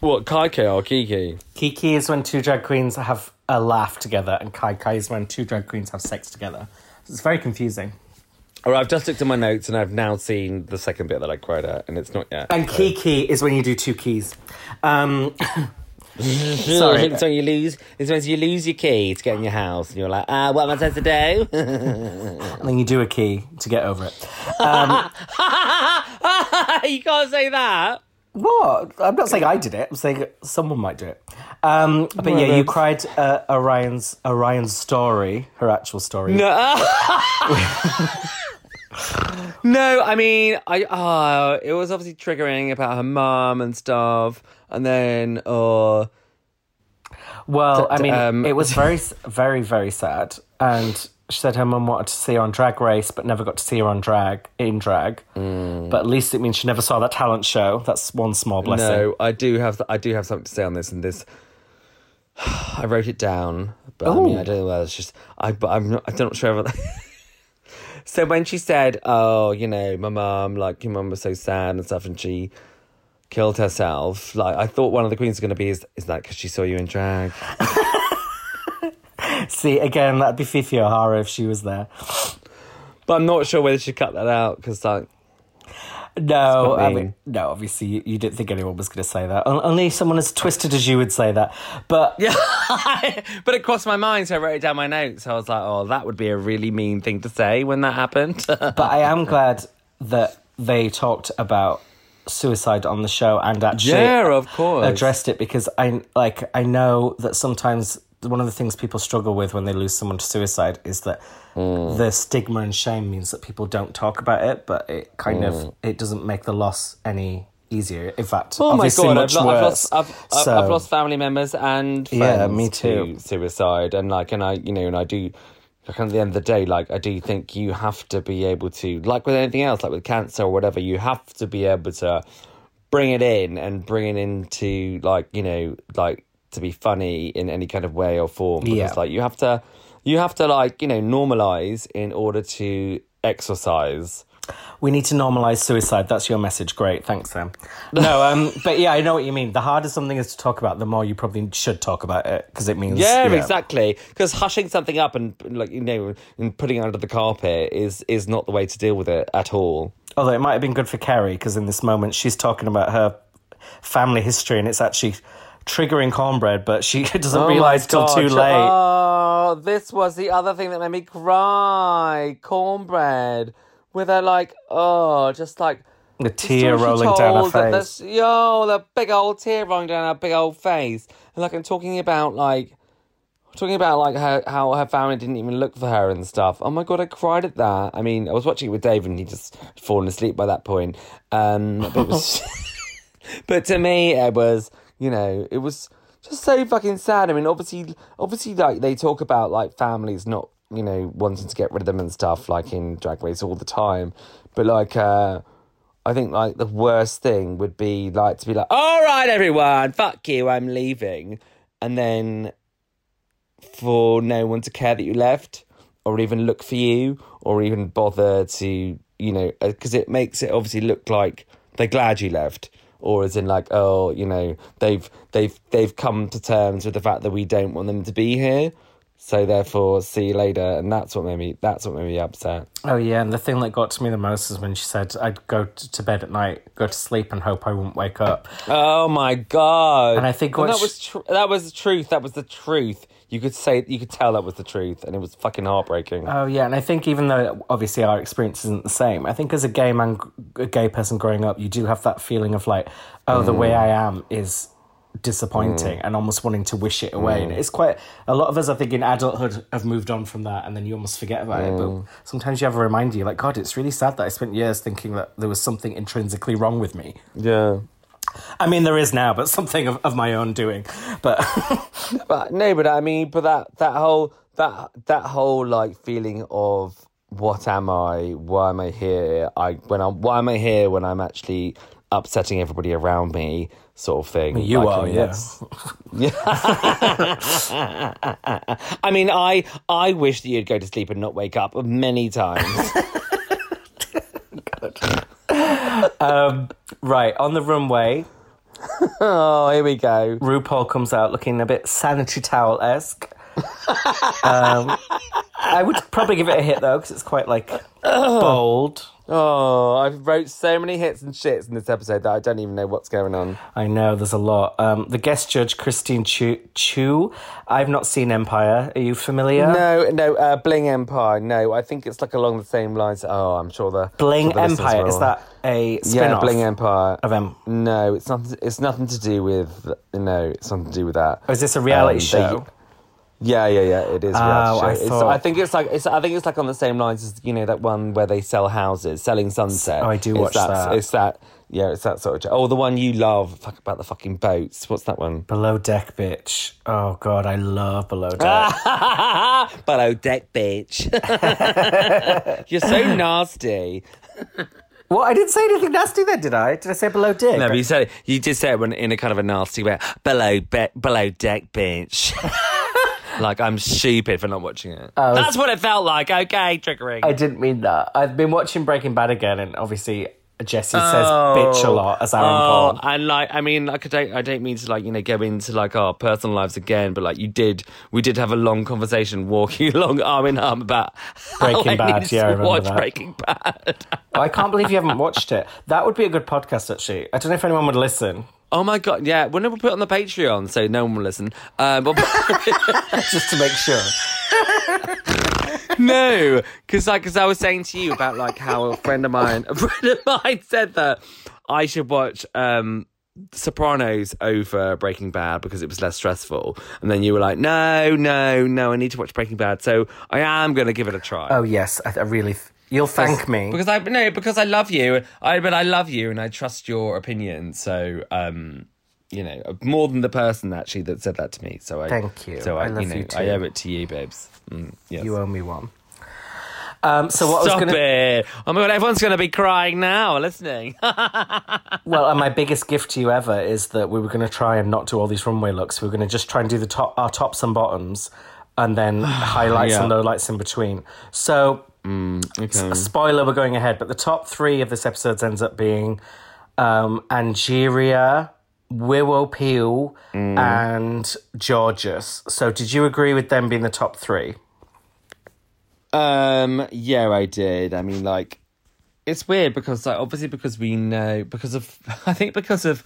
What kai kai or kiki? Kiki is when two drag queens have a laugh together, and Kai Kai is when two drag queens have sex together. It's very confusing. All right, I've just looked at my notes and I've now seen the second bit that I cried at, and it's not yet. And Kiki is when you do two keys. Um, Sorry. it's when you lose. It's when you lose your key to get in your house, and you're like, ah, what am I supposed to do? And then you do a key to get over it. you can't say that. What? I'm not saying I did it. I'm saying someone might do it. Um, but yeah, you cried uh, Orion's Orion's story, her actual story. No. no, I mean, I oh, it was obviously triggering about her mum and stuff, and then uh Well, I mean, um, it was very, very, very sad. And she said her mum wanted to see her on Drag Race, but never got to see her on drag in drag. Mm. But at least it means she never saw that talent show. That's one small blessing. no, I do have I do have something to say on this, and this I wrote it down, but I mean, I don't know whether it's just I, but I'm not, I'm not sure. About so when she said, "Oh, you know, my mum, like your mum was so sad and stuff, and she." Killed herself. Like I thought, one of the queens was going to be is is that because she saw you in drag? See, again, that'd be Fifi O'Hara if she was there. But I'm not sure whether she cut that out because like No, I mean, no. Obviously, you, you didn't think anyone was going to say that. On- Only someone as twisted as you would say that. But Yeah, but it crossed my mind, so I wrote it down my notes. I was like, "Oh, that would be a really mean thing to say when that happened." but I am glad that they talked about suicide on the show and actually Yeah, of course. addressed it because I like I know that sometimes one of the things people struggle with when they lose someone to suicide is that Hmm. the stigma and shame means that people don't talk about it, but it kind Hmm. of it doesn't make the loss any easier. In fact, oh my god, I've, lo- I've lost, I've, So- I've lost family members and friends Yeah, me to too. suicide, and like, and I, you know, and I do. Like at the end of the day, like I do think you have to be able to, like with anything else, like with cancer or whatever, you have to be able to bring it in and bring it into like you know like to be funny in any kind of way or form because Yeah. like you have to you have to like you know normalize in order to exercise We need to normalize suicide. That's your message. Great, thanks, Sam. No, um, but yeah, I know what you mean. The harder something is to talk about, the more you probably should talk about it because it means yeah, exactly because hushing something up and like you know and putting it under the carpet is is not the way to deal with it at all Although it might have been good for Kerri because in this moment she's talking about her family history and it's actually triggering Kornbread, but she doesn't Oh realize till too late. Oh, this was the other thing that made me cry. Kornbread. With her like, oh, just like the the tear she rolling down her face. Yo, the big old tear rolling down her big old face. And like I'm talking about like talking about like her how her family didn't even look for her and stuff. Oh my god, I cried at that. I mean, I was watching it with Dave and he just fallen asleep by that point. Um but was But to me it was, you know, it was just so fucking sad. I mean, obviously obviously like they talk about like families not, you know, wanting to get rid of them and stuff like in Drag Race all the time. But like uh I think like the worst thing would be like to be like, all right, everyone, fuck you, I'm leaving, and then for no one to care that you left, or even look for you, or even bother to, you know, because it makes it obviously look like they're glad you left, or as in like, oh, you know, they've they've they've come to terms with the fact that we don't want them to be here. So therefore, see you later, and that's what made me. That's what made me upset. Oh yeah, and the thing that got to me the most is when she said I'd go to bed at night, go to sleep, and hope I wouldn't wake up. Oh my god! And I think And that sh- was tr- that was the truth. That was the truth. You could say you could tell that was the truth, and it was fucking heartbreaking. Oh yeah, and I think even though obviously our experience isn't the same, I think as a gay man, a gay person growing up, you do have that feeling of like, oh, the way mm. I am is disappointing, mm. and almost wanting to wish it away. And mm. it's quite a lot of us, I think, in adulthood have moved on from that, and then you almost forget about it. But sometimes you have a reminder, you're like, God, it's really sad that I spent years thinking that there was something intrinsically wrong with me. yeah, I mean, there is now, but something of, of my own doing. But but no, but I mean, but that that whole that that whole like feeling of what am I? Why am I here? I when I'm why am I here when I'm actually upsetting everybody around me, sort of thing. You Like, are, yeah. that's- I mean, I I wish that you'd go to sleep and not wake up many times. right on the runway, oh, here we go. RuPaul comes out looking a bit sanitary towel esque. um, I would probably give it a hit though because it's quite like bold. Oh, I wrote so many hits and shits in this episode that I don't even know what's going on. I know there's a lot. Um, the guest judge Christine Chiu. Chu. I've not seen Empire. Are you familiar? No, no, uh, Bling Empire. No, I think it's like along the same lines. Oh, I'm sure the Bling sure the Empire. Is that a yeah, spin-off Bling Empire? of Em? No, it's nothing. It's nothing to do with. No, it's nothing to do with that. Or is this a reality Um, they- show? Yeah, yeah, yeah. It is. a reality Oh, show. I It's- thought- I think it's like it's. I think it's like on the same lines as you know that one where they sell houses, selling Sunset. Oh, I do It's watch that. It's that. Yeah, it's that sort of. Oh, the one you love. Fuck about the fucking boats. What's that one? Below Deck Bitch. Oh god, I love Below Deck. Below deck, bitch. You're so nasty. well, I didn't say anything nasty then, did I? Did I say Below Deck? No, but you said it, you did say it when, in a kind of a nasty way. Below be- below deck, bitch. like I'm stupid for not watching it. Oh, That's what it felt like. Okay, triggering. I didn't mean that. I've been watching Breaking Bad again, and obviously Jesse says Oh. bitch a oh. lot as Aaron Oh, Paul. and like, I mean, like, I don't, I don't mean to like, you know, go into like our personal lives again, but like, you did, we did have a long conversation walking along arm in arm about Breaking Bad, yeah, I remember watch that. Breaking Bad. Oh, I can't believe you haven't watched it. That would be a good podcast, actually. I don't know if anyone would listen, oh my god, yeah. When we put it on the Patreon so no one will listen? Um, but just to make sure. no, because like, because I was saying to you about like how a friend of mine, a friend of mine said that I should watch um Sopranos over Breaking Bad because it was less stressful, and then you were like, no, no, no, I need to watch Breaking Bad, so I am going to give it a try. Oh yes, I, I really. Th- you'll thank me. because I no because I love you. I but I love you and I trust your opinion. So um, you know more than the person actually that said that to me. So I Thank you. So I, I love you know you I owe it to you, babes. Mm, yes. You owe me one. Um, so what Stop I was going to it! Oh my god, everyone's going to be crying now listening. well, and my biggest gift to you ever is that we were going to try and not do all these runway looks. We were going to just try and do the top, our tops and bottoms, and then highlights Yeah. and lowlights in between. So, okay. spoiler, we're going ahead, but the top three of this episode ends up being um, Angeria, Willow Pill, and Jorgeous. So, did you agree with them being the top three? Um, yeah, I did. I mean, like, it's weird because, like, obviously, because we know, because of, I think, because of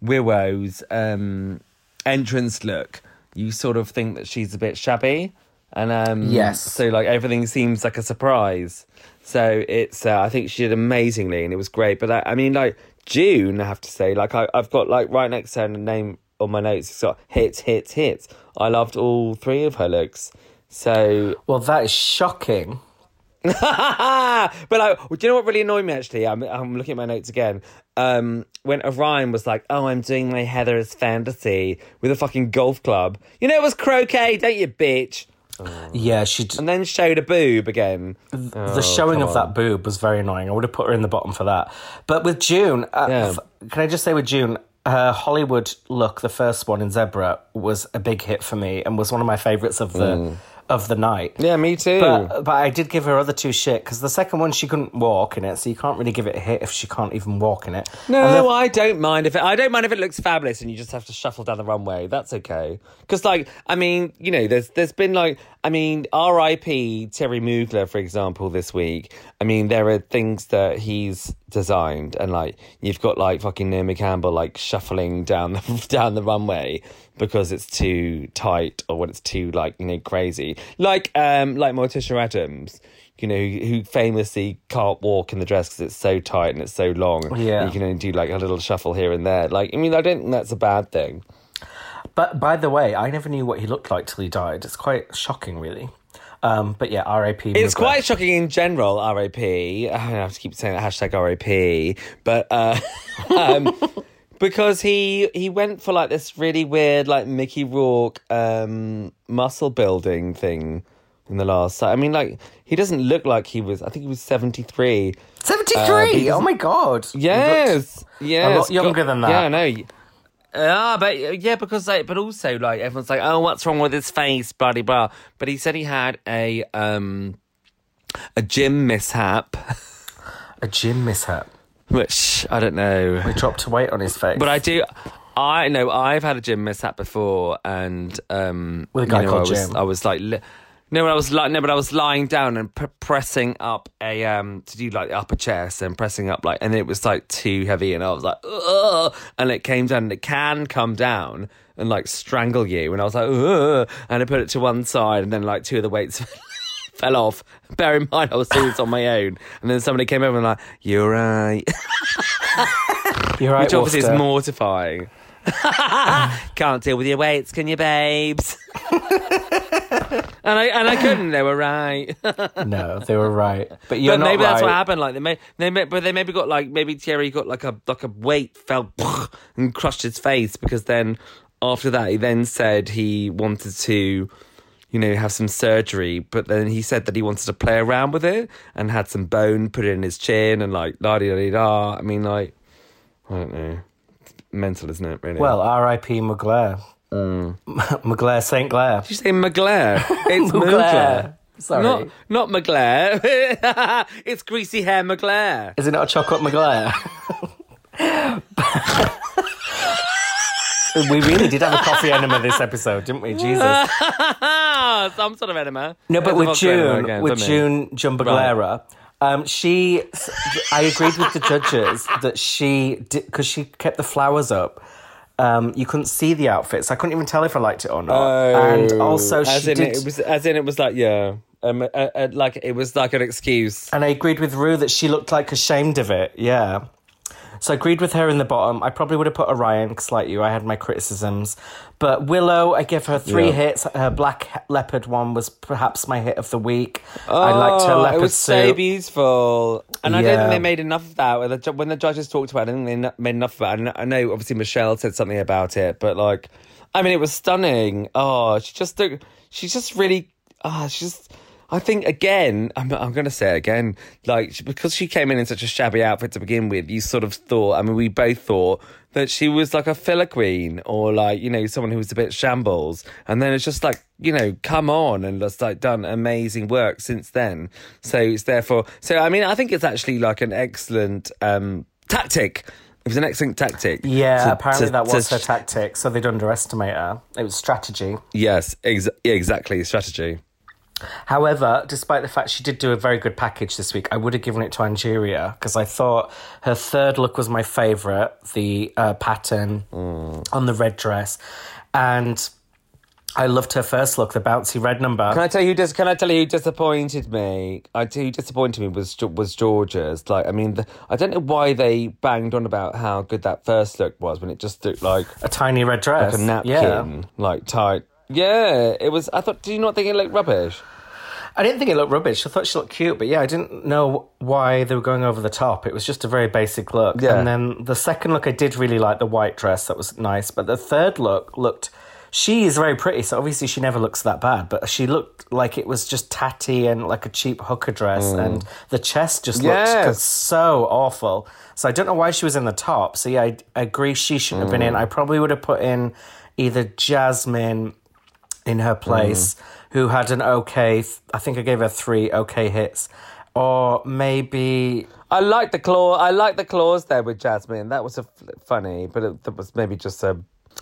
Willow's um entrance look, you sort of think that she's a bit shabby, and um, Yes. so like everything seems like a surprise. So it's, uh, I think she did amazingly, and it was great. But I, I mean, like June, I have to say, like, I, I've got like right next to her name on my notes. It's got hits, hits, hits. I loved all three of her looks. So Well, that is shocking. but like, do you know what really annoyed me? Actually, I'm I'm looking at my notes again. Um, when Orion was like, "Oh, I'm doing my Heather's fantasy with a fucking golf club," you know, it was croquet, don't you, bitch? Yeah, she. d- And then showed a boob again. the showing of that boob was very annoying. I would have put her in the bottom for that. But with June, uh, Yeah. f- can I just say with June, her Hollywood look, the first one in Zebra, was a big hit for me and was one of my favourites of the of the night. Yeah, me too. But, but I did give her other two shit because the second one she couldn't walk in it, so you can't really give it a hit if she can't even walk in it. no, the- I don't mind if it. I don't mind if it looks fabulous and you just have to shuffle down the runway. That's okay. Because, like, I mean, you know, there's there's been like, I mean, R.I.P. Thierry Mugler, for example, this week. I mean, there are things that he's designed, and like, you've got like fucking Naomi Campbell like shuffling down the down the runway because it's too tight or when it's too like you know crazy. Like, um, like Morticia Addams. You know, who who famously can't walk in the dress because it's so tight and it's so long. Yeah. you can only do like a little shuffle here and there. Like, I mean, I don't think that's a bad thing. But by the way, I never knew what he looked like till he died. It's quite shocking, really. Um, but yeah, R.I.P. It's quite shocking in general, RAP. I have to keep saying that hashtag RAP, but uh, um, because he he went for like this really weird like Mickey Rourke um, muscle building thing in the last. I mean, like he doesn't look like he was. I think he was seventy three. seventy three. Uh, oh my god! Yes, yes. lot younger than that. Yeah, I know. Ah, but yeah, because like, but also like everyone's like, oh, what's wrong with his face, blah blah blah. But he said he had a um a gym mishap, a gym mishap. which I don't know. He dropped a weight on his face. But I do. I know I've had a gym mishap before, and um, With a guy you know, called I was, Jim. I was like, li- No, but I was like, no, but I was lying down and p- pressing up a um to do like the upper chest and pressing up like, and it was like too heavy, and I was like, Ugh! and it came down, and it can come down and like strangle you, and I was like, Ugh! and I put it to one side, and then like two of the weights fell off. Bear in mind, I was doing this on my own, and then somebody came over and like, you're right, You're right, which obviously is mortifying. Can't deal with your weights, can you, babes? and I and I couldn't. They were right. No, they were right. But you're but not maybe that's what happened. Like they may, they may, but they maybe got like maybe Thierry got like a like a weight fell and crushed his face because then after that he then said he wanted to, you know, have some surgery. But then he said that he wanted to play around with it and had some bone put in his chin and like la di da da. I mean, like I don't know, mental, isn't it? Really? Well, R.I.P. Mugler. Mm. Mugler St. Clair. did you say Mugler? It's Mugler. Mugler. Sorry. Not not Mugler. it's greasy hair Mugler. Is it not a chocolate Mugler? we really did have a coffee enema this episode, didn't we? Jesus. Some sort of enema. No, but with June, again, with. June Jumbaglera, um, she, I agreed with the judges that she did because she kept the flowers up. Um, you couldn't see the outfits. I couldn't even tell if I liked it or not. and also, Oh, as she in did. it was as in it was like yeah, um, uh, uh, like it was like an excuse. And I agreed with Ru that she looked like ashamed of it. Yeah. So I agreed with her in the bottom. I probably would have put Orion because, like you, I had my criticisms. But Willow, I give her three Yeah. hits. Her Black Leopard one was perhaps my hit of the week. I liked her Oh, leopard it was so suit. beautiful, and I don't think they made enough of that. When the, ju- when the judges talked about it, I think they made enough of it. I know obviously Michelle said something about it, but like, I mean, it was stunning. Oh, she just. She's just really. Ah, she's just. I think again, I'm, I'm going to say it again, like because she came in in such a shabby outfit to begin with, you sort of thought. I mean, we both thought that she was like a filler queen or like you know someone who was a bit shambles, and then it's just like you know, come on, and just like done amazing work since then. So it's therefore. So I mean, I think it's actually like an excellent um tactic. It was an excellent tactic. Yeah, to- apparently to- that was to- her tactic, so they'd underestimate her. It was strategy. Yes, ex- yeah, exactly. Strategy. However, despite the fact she did do a very good package this week, I would have given it to Angeria because I thought her third look was my favourite, the uh, pattern on the red dress. And I loved her first look, the bouncy red number. Can I tell you? Dis- can I tell you who disappointed me? I tell you, who disappointed me was was Jorgeous. Like, I mean, the, I don't know why they banged on about how good that first look was when it just looked like a tiny red dress. Like a napkin, Yeah. like tight. Yeah, it was. I thought. Do you not think it looked rubbish? I didn't think it looked rubbish. I thought she looked cute, but yeah, I didn't know why they were going over the top. It was just a very basic look. Yeah. And then the second look, I did really like the white dress. That was nice. But the third look looked. She is very pretty, so obviously she never looks that bad. But she looked like it was just tatty and like a cheap hooker dress, and the chest just looked Mm. So awful. So I don't know why she was in the top. So yeah, I, I agree she shouldn't have been Mm. in. I probably would have put in either Jasmine in her place Mm. who had an okay I think I gave her three okay hits or maybe I like the claw. I like the claws there with Jasmine. That was a f- funny, but it, that was maybe just a.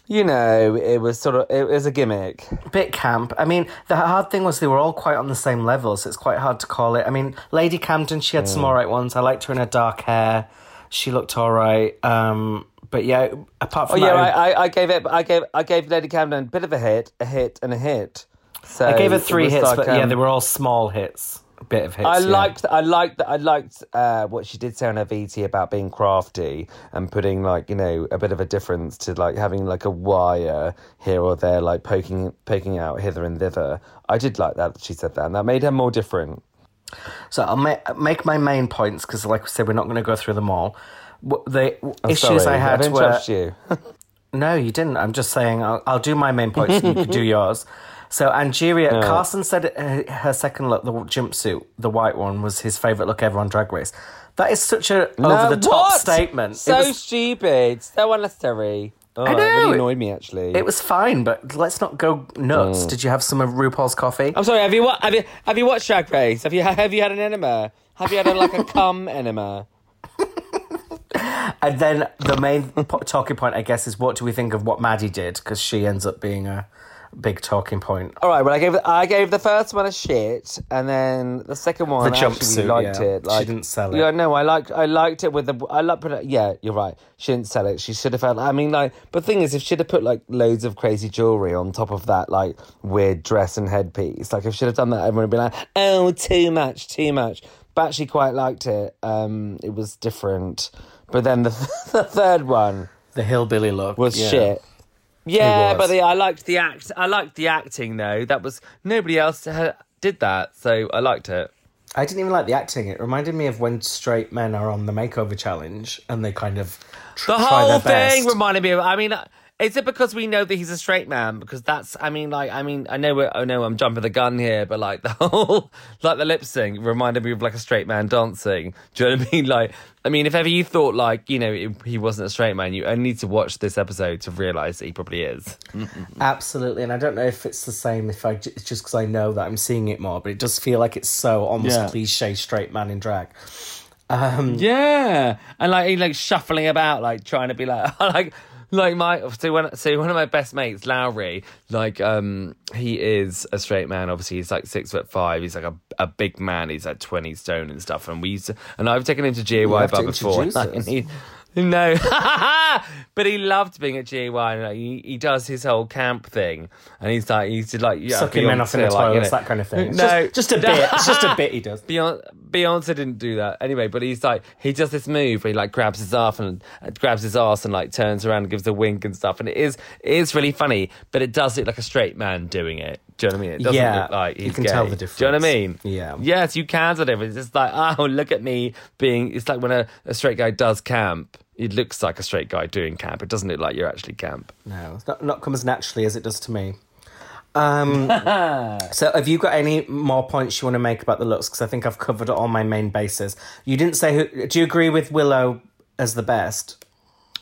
You know, it was sort of it was a gimmick. bit camp. I mean, the hard thing was they were all quite on the same level, so it's quite hard to call it. I mean, Lady Camden, she had Mm. some alright ones. I liked her in her dark hair. She looked alright. Um, but yeah, apart from Oh from yeah, that, I, I, I gave it. I gave I gave Lady Camden a bit of a hit, a hit, and a hit. So I gave her it three was hits, like, but yeah, um, they were all small hits. A bit of hits. I yeah. liked, I liked, that I liked uh, what she did say on her VT about being crafty and putting like you know a bit of a difference to like having like a wire here or there, like poking poking out hither and thither. I did like that. She said that, and that made her more different. So I'll ma- make my main points because, like I said, we're not going to go through them all. The I'm issues sorry, I had I've were you. no, you didn't. I'm just saying I'll, I'll do my main points and you can do yours. So Angeria, Carson said uh, her second look, the jumpsuit, the white one, was his favorite look ever on Drag Race. That is such a over the top statement. So it was, stupid, so unnecessary. Oh, I It know, really annoyed me actually. it was fine, but let's not go nuts. Mm. Did you have some of RuPaul's coffee? I'm sorry. Have you have you have you watched Drag Race? Have you have you had an enema? Have you had a, like a cum enema? And then the main talking point, I guess, is what do we think of what Maddie did? Because she ends up being a, big talking point. All right, well, I gave I gave the first one a shit, and then the second one The I actually jumpsuit, liked yeah. it. She didn't sell it. Yeah, no, I liked I liked it with the I liked it. Yeah, you're right. She didn't sell it. She should have had. I mean, like, but the thing is, if she'd have put like loads of crazy jewelry on top of that, like weird dress and headpiece, like if she'd have done that, everyone would be like, oh, too much, too much. But actually, quite liked it. Um, it was different. But then the the third one The hillbilly look was yeah. shit. Yeah, was. but the, I liked the act. I liked the acting though. That was nobody else ha- did that, so I liked it. I didn't even like the acting. It reminded me of when straight men are on the makeover challenge and they kind of tr- The try whole their thing best. reminded me of. I mean, uh, is it because we know that he's a straight man? Because that's. I mean, like, I mean, I know. We're, I know I'm jumping the gun here, but like the whole, like the lip sync reminded me of like a straight man dancing. Do you know what I mean? Like, I mean, if ever you thought like you know he wasn't a straight man, you only need to watch this episode to realize that he probably is. Absolutely, and I don't know if it's the same. If I it's just because I know that I'm seeing it more, but it does feel like it's so almost Yeah. cliche straight man in drag. Um, Yeah, and like he like shuffling about, like trying to be like like like my so when so one of my best mates, Lowry, like um he is a straight man. Obviously, he's like six foot five. He's like a, a big man. He's like twenty stone and stuff. And we used to, and I've taken him to have bar before. like, and he, no, but he loved being at. And like, he, he does his whole camp thing, and he's like he's like yeah, Sucking men off in the Beyonce, like, you know- that kind of thing. It's No, just, just a bit. It's just a bit he does. Beyonce, Beyonce didn't do that anyway, but he's like he does this move where he like grabs his ass and uh, grabs his ass and like turns around and gives a wink and stuff, and it is it is really funny, but it does look like a straight man doing it. Do you know what I mean? It doesn't Yeah, look like you can gay. tell the difference. Do you know what I mean? Yeah. Yes, you can tell the difference. It's like oh look at me being. It's like when a, a straight guy does camp. It looks like a straight guy doing camp. It doesn't look like you're actually camp. No, not, not come as naturally as it does to me. Um, so, have you got any more points you want to make about the looks? Because I think I've covered all my main bases. You didn't say who. Do you agree with Willow as the best?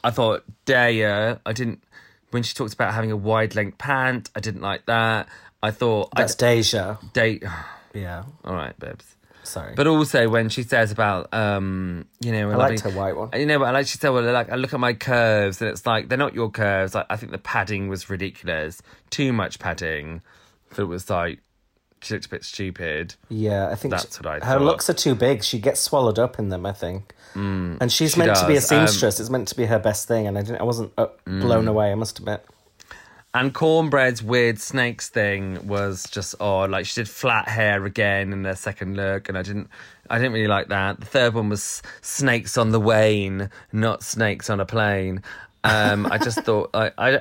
I thought Daya. I didn't when she talked about having a wide length pant. I didn't like that. I thought That's Deja. I date. Yeah, All right, babes. Sorry. But also when she says about um, you know, I liked her white one. You know, but I like she said, well, like I look at my curves, and it's like they're not your curves. Like I think the padding was ridiculous, too much padding. It was like she looked a bit stupid. Yeah, I think That's she- what I her thought. looks are too big. She gets swallowed up in them. I think, and she's she meant to be a does. Um, seamstress. it's meant to be her best thing, and I didn't. I wasn't uh, mm. blown away. I must admit. And Kornbread's weird snakes thing was just odd. Like she did flat hair again in their second look, and I didn't, I didn't really like that. The third one was snakes on the wane, not snakes on a plane. Um, I just thought, I, I,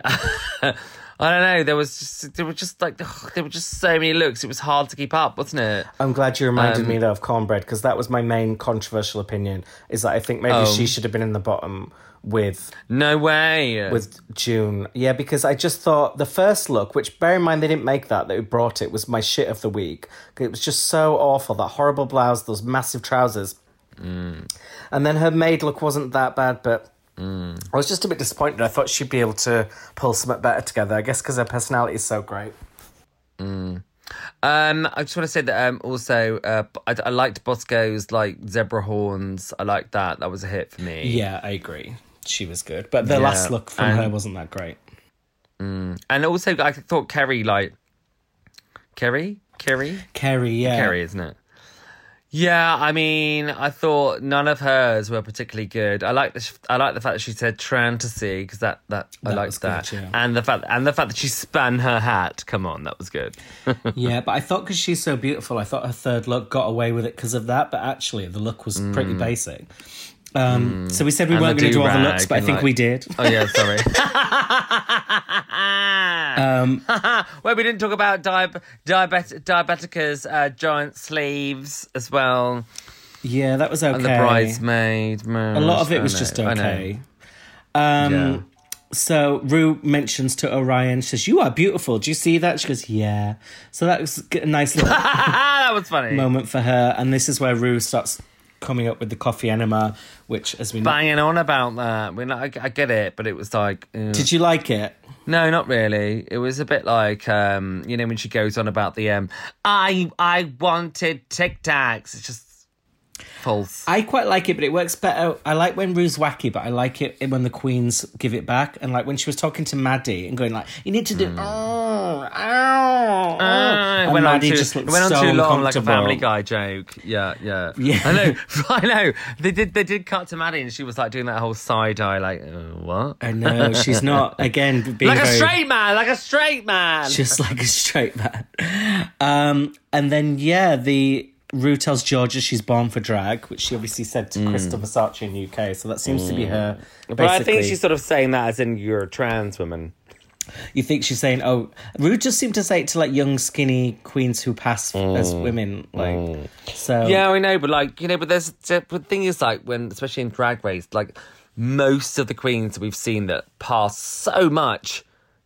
I don't know. There was just, there were just like, there were just so many looks. It was hard to keep up, wasn't it? I'm glad you reminded Um, me though of Kornbread because that was my main controversial opinion. Is that I think maybe Oh. she should have been in the bottom with No way. with June. Yeah, because I just thought the first look, which bear in mind they didn't make that, they brought it, was my shit of the week. It was just so awful. That horrible blouse, those massive trousers. Mm. And then her maid look wasn't that bad, but Mm. I was just a bit disappointed. I thought she'd be able to pull something better together. I guess because her personality is so great. Um, I just want to say that um, also uh, I, I liked Bosco's like zebra horns. I liked that. That was a hit for me. Yeah, I agree. She was good, but the Yeah, last look from and- her wasn't that great. Mm. And also, I thought Kerri like Kerri, Kerri, Kerri, yeah, Kerri, isn't it? Yeah, I mean, I thought none of hers were particularly good. I like the I like the fact that she said fantasy because that that, I That liked was good, that, yeah. and the fact and the fact that she span her hat. Come on, that was good. yeah, but I thought because she's so beautiful, I thought her third look got away with it because of that. But actually, the look was pretty mm. basic. Um, So we said we Mm. And weren't going to do all the looks, but I think like- we did. Oh yeah, sorry. um, well, we didn't talk about diab- diabet- diabetica's uh, giant sleeves as well, Yeah, that was okay. and the bridesmaid. A lot of it was just okay. Um, Yeah. So Ru mentions to Orion, she says, "You are beautiful. Do you see that?" She goes, "Yeah." So that was a nice little that was funny. moment for her, and this is where Ru starts coming up with the coffee enema, which, as we know, Banging on about that. We're not, I, I get it, but it was like. ugh. did you like it? No, not really. It was a bit like um, you know when she goes on about the um, I I wanted Tic Tacs. It's just false. I quite like it, but it works better. I like when Ru's wacky, but I like it when the queens give it back. And like when she was talking to Maddie and going like, "You need to do," oh, ow, Uh, and it went on too, just looked went on so too long, like a. Family Guy joke. Yeah, yeah, Yeah. I know, I know. They did, they did cut to Maddie, and she was like doing that whole side eye, like uh, what? I know she's not again being like a very- straight man, like a straight man. just like a straight man. Um, and then yeah, the Ru tells Jorgeous she's born for drag, which she obviously said to Crystal Versace in the UK. So that seems to be her. Basically. Mm. but I think she's sort of saying that as in you're a trans woman. You think she's saying, "Oh, Ru just seemed to say it to like young, skinny queens who pass as women." Like, so Mm. Yeah, I know, but like you know, but there's the the thing is like when, especially in Drag Race, like most of the queens we've seen that pass so much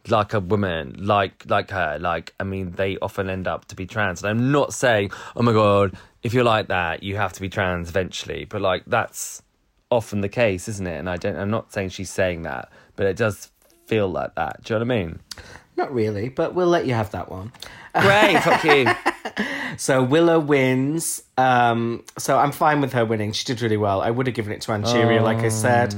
like a woman, like like her, like I mean, they often end up to be trans. And I'm not saying, oh my god, if you're like that, you have to be trans eventually, but like that's often the case, isn't it? And I don't, I'm not saying she's saying that, but it does feel like that. Do you know what I mean? not really, but we'll let you have that one. Great, fuck you. So Willow wins. Um, so I'm fine with her winning. She did really well. I would have given it to Angeria, like I said.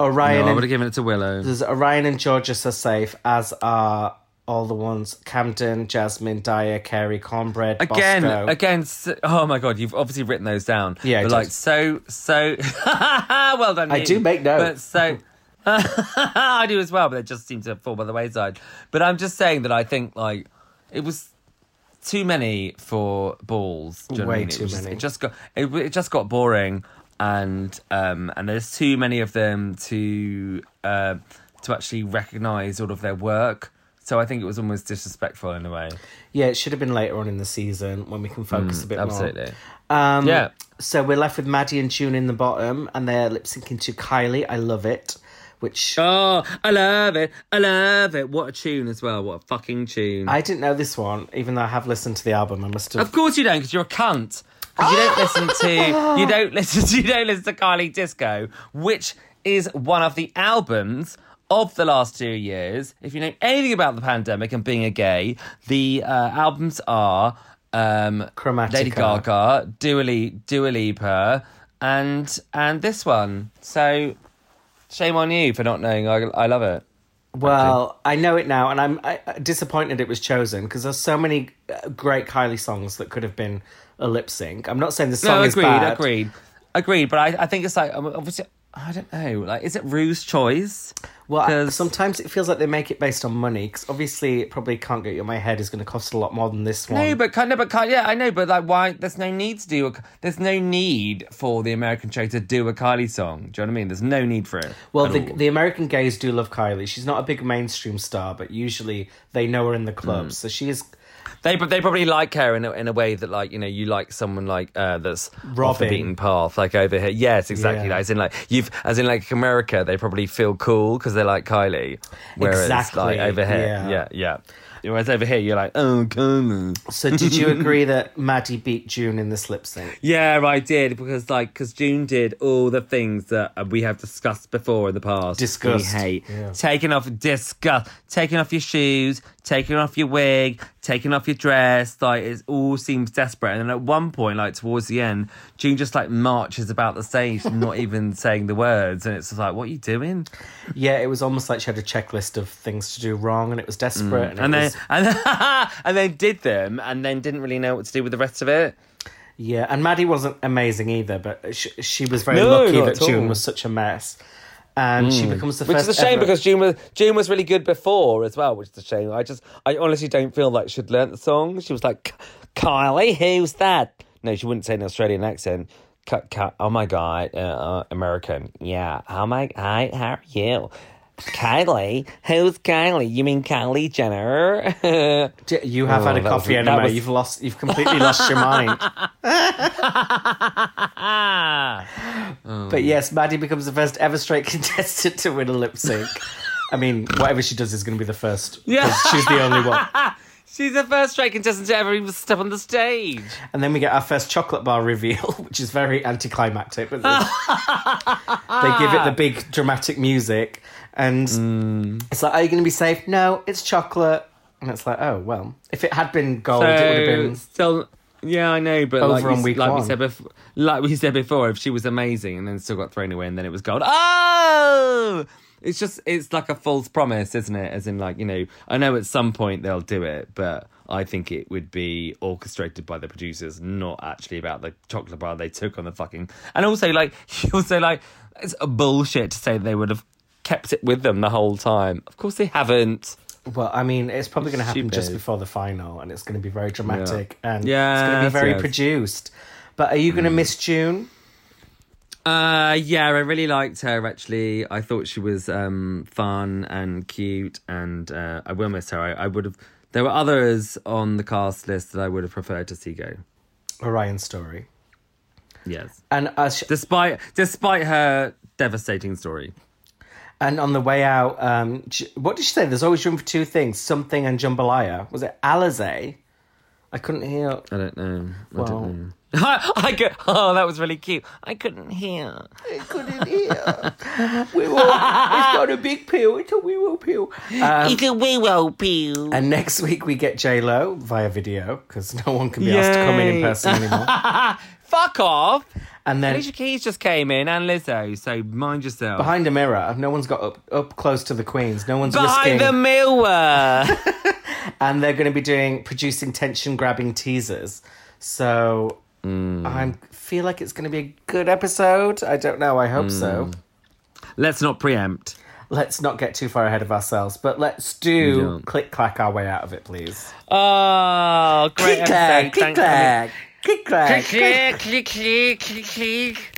Orion No, I and would have given it to Willow. There's Orion and Jorgeous are safe, as are all the ones Camden, Jasmine, Daya, Kerri, Kornbread, Again, Bosco. again. s oh my god, you've obviously written those down. Yeah, but like so, so. well done. I you. do make notes. But so. I do as well, but they just seem to fall by the wayside. But I'm just saying that I think like it was too many for balls. Do you know what I Way mean? It too was just- many. It just got it, it just got boring, and um and there's too many of them to uh, to actually recognise all of their work. So I think it was almost disrespectful in a way. yeah, it should have been later on in the season when we can focus a bit more. Mm, Absolutely. Um, Yeah. So we're left with Maddie and June in the bottom, and they're lip syncing to Kylie. I love it. Which Oh, I love it. I love it. What a tune as well. What a fucking tune. I didn't know this one, even though I have listened to the album. I must have. Of course you don't, because you're a cunt. Because you don't listen to you don't listen to, you don't listen to Kylie Disco, which is one of the albums of the last two years. If you know anything about the pandemic and being a gay, the uh, albums are um, Chromatica. Lady Gaga, Dua, Li- Dua Lipa, and and this one. So shame on you for not knowing. I, I love it. Well, I know it now, and I'm I, disappointed it was chosen because there's so many uh, great Kylie songs that could have been a lip sync. I'm not saying the song No, is agreed, bad. agreed, agreed. But I, I think it's like um, obviously I don't know. Like, is it Ru's choice? Well, 'Cause- sometimes it feels like they make it based on money because obviously it probably can't get you in my head is going to cost a lot more than this one. No, but kind of, but kind, yeah, I know, but like, why? There's no need to do. A, there's no need for the American show to do a Kylie song. Do you know what I mean? There's no need for it. well, the, all. the American gays do love Kylie. She's not a big mainstream star, but usually they know her in the clubs. So she is. They they probably like her in a, in a way that like you know you like someone like uh, that's off the beaten path, like over here. Yes, exactly. Yeah. As in like you've as in like America, they probably feel cool because they like Kylie. Whereas Exactly, like over here, yeah. yeah, yeah. Whereas over here, you're like, oh, Kylie. So did you agree that Maddie beat June in the slip sync? Yeah, I did because like because June did all the things that uh, we have discussed before in the past. Discussed, We hate yeah. taking off disgust, taking off your shoes, taking off your wig, taking off your dress. Like it all seems desperate. And then at one point, like towards the end, June just like marches about the stage, not even saying the words, and it's just like, what are you doing? Yeah, it was almost like she had a checklist of things to do wrong, and it was desperate. Mm. And, it And then was, and, and then did them, and then didn't really know what to do with the rest of it. yeah, and Maddie wasn't amazing either, but she, she was very No, lucky that June was such a mess, and she becomes the Which first. is a shame ever- because June was June was really good before as well, which is a shame. I just I honestly don't feel like she'd learnt the song. She was like, Kylie, who's that? No, she wouldn't say an Australian accent. Cut, cut. Oh my god, uh, uh, American. Yeah. Oh my. Hi. How are you? Kylie, who's Kylie? You mean Kylie Jenner? You have Oh, had a that was- coffee that enema. was- You've lost. You've completely lost your mind. Oh. But yes, Maddie becomes the first ever straight contestant to win a lip sync. I mean, whatever she does is going to be the first. Yeah, she's the only one. She's the first straight contestant to ever even step on the stage. And then we get our first chocolate bar reveal, which is very anticlimactic. But they, they give it the big dramatic music, and Mm. it's like, "Are you going to be safe?" No, it's chocolate. And it's like, oh well. If it had been gold, it would have been. still Yeah, I know, but like, we, like we said before, like we said before, if she was amazing and then still got thrown away and then it was gold, oh, it's just it's like a false promise, isn't it? As in, like you know, I know at some point they'll do it, but I think it would be orchestrated by the producers, not actually about the chocolate bar they took on the fucking. And also, like, also like it's a bullshit to say they would have kept it with them the whole time. Of course, they haven't. Well, I mean, it's probably going to happen just before the final, and it's going to be very dramatic, and it's going to be very yes. Hmm. produced. But are you going to miss June? Uh, yeah, I really liked her. Actually, I thought she was um fun and cute, and uh, I will miss her. I, I would have. There were others on the cast list that I would have preferred to see go. Orion's story, Yes, and as despite despite her devastating story. And on the way out, um, what did she say? There's always room for two things: something and jambalaya. Was it Alizé? I couldn't hear. I don't know. I Well- don't know. I could, oh, that was really cute. I couldn't hear. I couldn't hear. we will. It's not a big pill. It's a wee wee pill. Um, it's a wee well peel. and next week we get J Lo via video because no one can be asked to come in in person anymore. Fuck off. And then Alicia Keys just came in and Lizzo, so mind yourself. behind a mirror, no one's got up up close to the queens. No one's Behind risking, the mirror. and they're going to be doing producing tension grabbing teasers. So Hmm. I feel like it's going to be a good episode. I don't know. I hope so. Let's not preempt. Let's not get too far ahead of ourselves, but let's do click clack our way out of it, please. Oh, great Click clack, click Thanks for clack, click clack. Click, click, click, click, click.